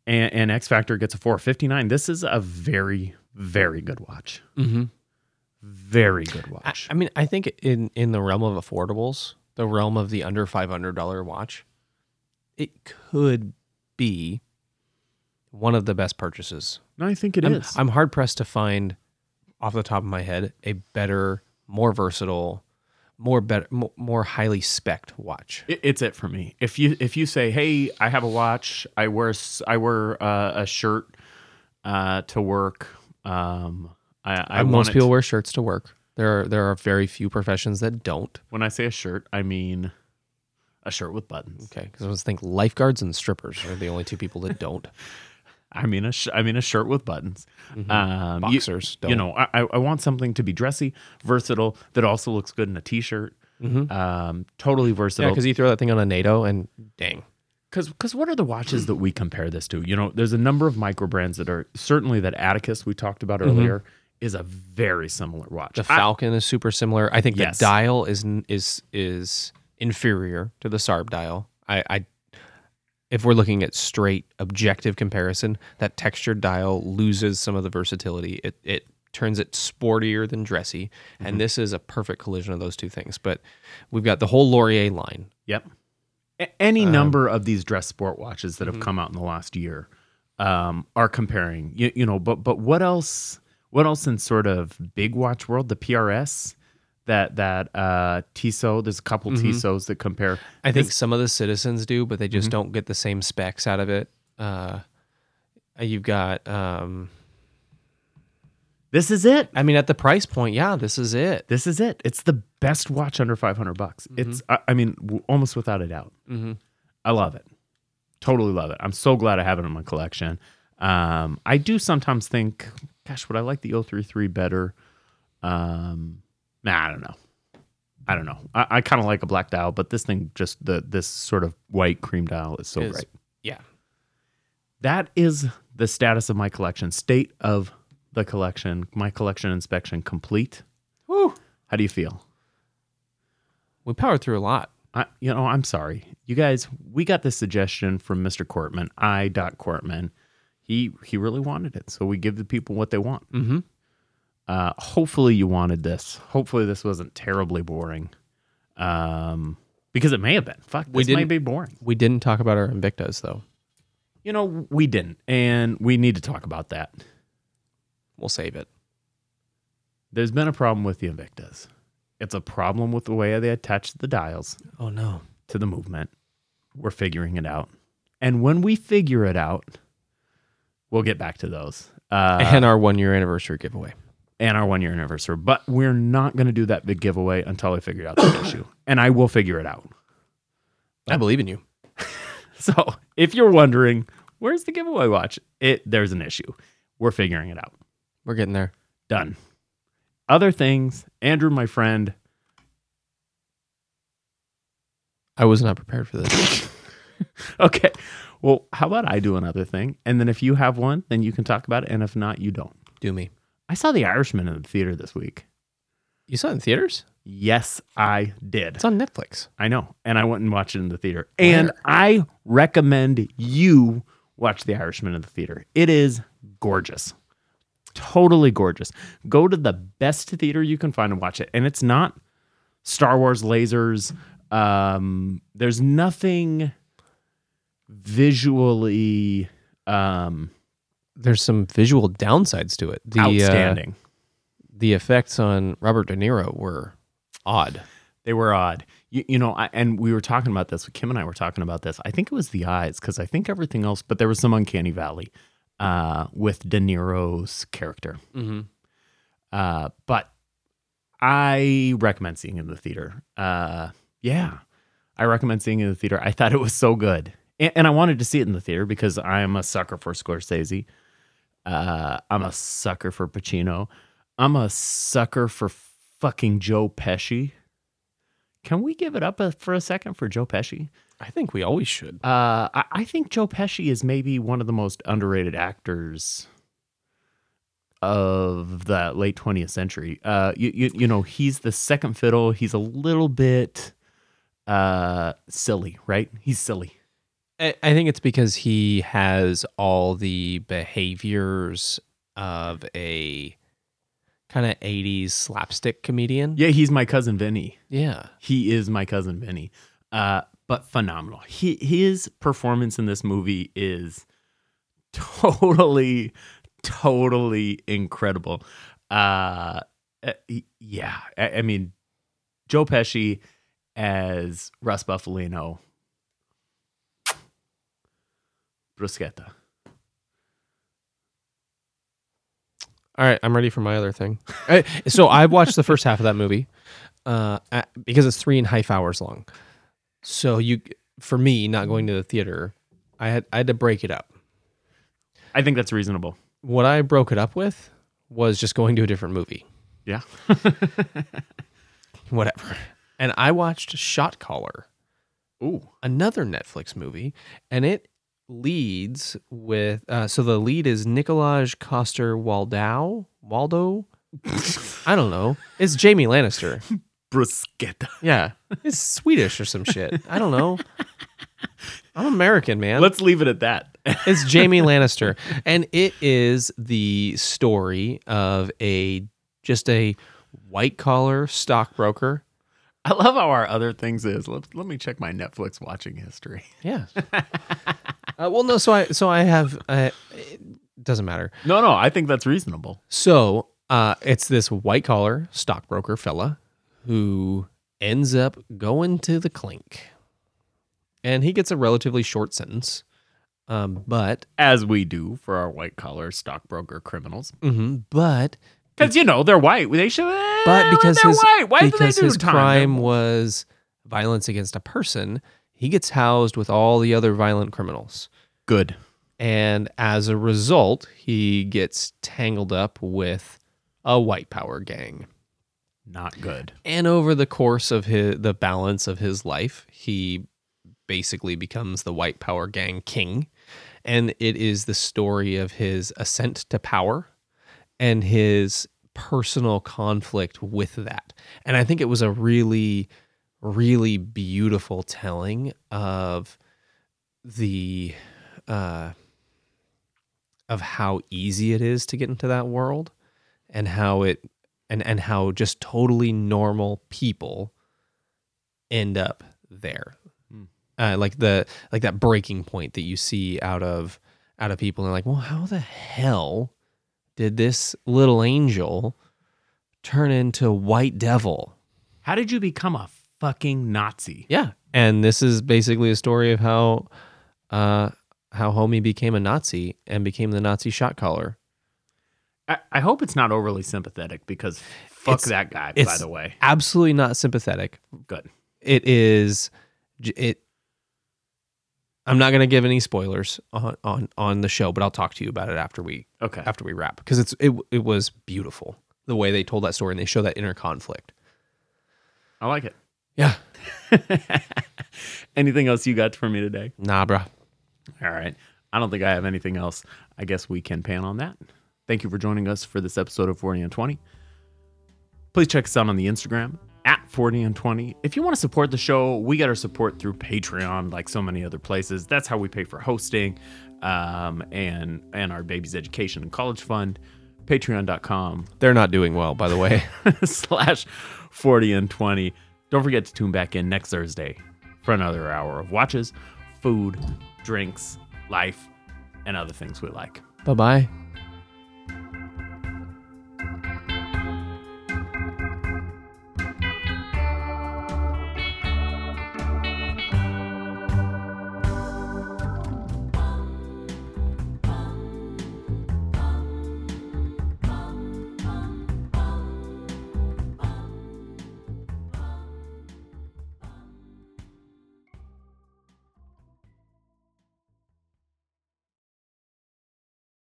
B: and, and X Factor gets a four fifty nine. This is a very very good watch.
A: Mm-hmm.
B: Very good
A: I,
B: watch.
A: I mean, I think in in the realm of affordables, the realm of the under five hundred dollar watch, it could be one of the best purchases.
B: no, I think it
A: I'm,
B: is.
A: I'm hard pressed to find, off the top of my head, a better, more versatile, more better, more, more highly spec'd watch.
B: It- it's it for me. If you if you say, "Hey, I have a watch. I wear I wear uh, a shirt uh, to work," um, I, I
A: Uh, most people wear shirts to work. There are there are very few professions that don't.
B: When I say a shirt, I mean a shirt with buttons.
A: Okay, because I was thinking lifeguards and strippers are the only two people that don't.
B: I mean a sh- I mean a shirt with buttons. Um, you-
A: Boxers
B: you,
A: don't.
B: know, I, I I want something to be dressy, versatile, that also looks good in a t-shirt.
A: Mhm.
B: Um, totally
A: Yeah,
B: versatile.
A: because you throw that thing on a NATO and dang.
B: Because because what are the watches that we compare this to? You know, there's a number of micro brands that are certainly that Atticus we talked about earlier is a very similar watch.
A: Mm-hmm. The
B: I-
A: Falcon is super similar. I think
B: Yes.
A: the dial is is is inferior to the Sarb dial. I, I if we're looking at straight objective comparison, that textured dial loses some of the versatility. It it turns it sportier than dressy,
B: Mm-hmm.
A: and this is a perfect collision of those two things. But we've got the whole Lorier line.
B: Yep. A- any
A: Um,
B: number of these dress sport watches that have
A: mhm.
B: come out in the last year um, are comparing. You, you know, but but what else? What else in sort of big watch world? The PRS, that that uh Tissot. There's a couple
A: Mhm.
B: Tissots that compare.
A: I think
B: This-
A: some of the citizens do, but they just
B: Mhm.
A: don't get the same specs out of it. Uh, you've got, um,
B: This is it.
A: I mean, at the price point, yeah, this is it.
B: This is it. It's the best watch under 500 bucks.
A: Mm-hmm.
B: It's I, I mean w- almost without a doubt.
A: Mm-hmm.
B: I love it. Totally love it. I'm so glad I have it in my collection. Um, I do sometimes think, gosh, would I like the 033 better? Um, nah, I don't know. I don't know. I, I kind of like a black dial, but this thing just the this sort of white cream dial is so
A: Is-
B: great.
A: yeah.
B: That is the status of my collection. State of the collection. My collection inspection complete.
A: Woo.
B: How do you feel?
A: We powered through a lot.
B: I, you know, I'm sorry, you guys. We got this suggestion from Mr. Cortman, I. Dot Cortman. He he really wanted it, so we give the people what they want.
A: Mm-hmm.
B: Uh, hopefully, you wanted this. Hopefully, this wasn't terribly boring. Um, because it may have been. Fuck,
A: We
B: this may be boring.
A: We didn't talk about our Invictas, though.
B: You know, we didn't, and we need to talk about that.
A: We'll save it.
B: There's been a problem with the Invictas. It's a problem with the way they attach the dials
A: Oh, no.
B: to the movement. We're figuring it out. And when we figure it out, we'll get back to those. Uh,
A: and our one year anniversary giveaway.
B: And our one year anniversary. But we're not going to do that big giveaway until I figure out the issue. And I will figure it out.
A: I believe in you.
B: So if you're wondering, where's the giveaway watch? It there's an issue. We're figuring it out.
A: We're getting there.
B: Done. Other things, Andrew, my friend,
A: I was not prepared for this.
B: Okay. Well, how about I do another thing? And then if you have one, then you can talk about it. And if not, you don't.
A: Do me.
B: I saw The Irishman in the theater this week.
A: You saw it in theaters?
B: Yes, I did.
A: It's on Netflix.
B: I know. And I went and watched it in the theater. And I recommend you watch The Irishman in the theater. It is gorgeous. Totally gorgeous. Go to the best theater you can find and watch it. And it's not Star Wars lasers. Um, there's nothing visually um,
A: There's some visual downsides to it. The, uh,
B: outstanding.
A: the effects on Robert De Niro were odd.
B: They were odd. You, you know, I, and we were talking about this. Kim and I were talking about this. I think it was the eyes because I think everything else, but there was some uncanny valley uh, with De Niro's character.
A: Mm-hmm.
B: Uh, but I recommend seeing it in the theater. Uh, yeah, I recommend seeing it in the theater. I thought it was so good, and, and I wanted to see it in the theater because I am a sucker for Scorsese. Uh, I'm a sucker for Pacino. I'm a sucker for fucking Joe Pesci. Can we give it up a, for a second for Joe Pesci?
A: I think we always should.
B: Uh, I, I think Joe Pesci is maybe one of the most underrated actors of the late 20th century. Uh, you, you, you know, he's the second fiddle. He's a little bit uh, silly, right? He's silly.
A: I, I think it's because he has all the behaviors of a kind of 80s slapstick comedian.
B: Yeah, he's my cousin Vinny.
A: Yeah.
B: He is my cousin Vinny. Uh, but phenomenal. He, his performance in this movie is totally, totally incredible. Uh, yeah, I, I mean, Joe Pesci as Russ Bufalino, bruschetta.
A: All right, I'm ready for my other thing. So I watched the first half of that movie uh, at- because it's three and a half hours long. So you, for me, not going to the theater, I had I had to break it up.
B: I think that's reasonable.
A: What I broke it up with was just going to a different movie,
B: Yeah.
A: whatever. And I watched Shot Caller.
B: Ooh.
A: another Netflix movie, and it leads with uh, so the lead is Nikolaj Coster Waldau Waldo. I don't know. It's Jamie Lannister.
B: Bruschetta.
A: Yeah, it's Swedish or some shit. I don't know. I'm American, man.
B: Let's leave it at that.
A: It's Jamie Lannister, and it is the story of a just a white collar stockbroker.
B: I love how our other things is. Let, let me check my Netflix watching history.
A: Yeah. uh, well, no. So I so I have. Uh, it doesn't matter.
B: No, no, I think that's reasonable.
A: So uh, it's this white collar stockbroker fella who ends up going to the clink. And he gets a relatively short sentence. Um, but
B: As we do for our white collar stockbroker criminals.
A: mm-hmm, but
B: Because, you know, they're white. They should.
A: but ah, because
B: they're
A: his
B: white. Why do they
A: because
B: do
A: his
B: time?
A: crime was violence against a person, he gets housed with all the other violent criminals.
B: Good.
A: And as a result, he gets tangled up with a white power gang.
B: Not good.
A: And over the course of his the balance of his life, he basically becomes the white power gang king. And it is the story of his ascent to power and his personal conflict with that. And I think it was a really really beautiful telling of the uh of how easy it is to get into that world and how it and and how just totally normal people end up there
B: Hmm.
A: uh, like the like that breaking point that you see out of out of people and like well how the hell did this little angel turn into white devil
B: How did you become a fucking Nazi?
A: yeah and this is basically a story of how uh how homie became a nazi and became the nazi shot caller
B: I, I hope it's not overly sympathetic because fuck
A: It's-
B: that guy, by the way.
A: absolutely not sympathetic
B: Good.
A: it is it i'm not going to give any spoilers on, on on the show but i'll talk to you about it after we
B: Okay.
A: after we wrap because it's it, it was beautiful the way they told that story and they show that inner conflict
B: I like it.
A: yeah
B: Anything else you got for me today?
A: nah bro.
B: All right. I don't think I have anything else. I guess we can pan on that. Thank you for joining us for this episode of 40 and 20. Please check us out on the Instagram at 40 and 20. If you want to support the show, we get our support through Patreon, like so many other places. That's how we pay for hosting um, and and our baby's education and college fund. Patreon.com
A: they're not doing well by the way
B: slash 40 and 20. Don't forget to tune back in next Thursday for another hour of watches, food, drinks, life, and other things we like.
A: bye-bye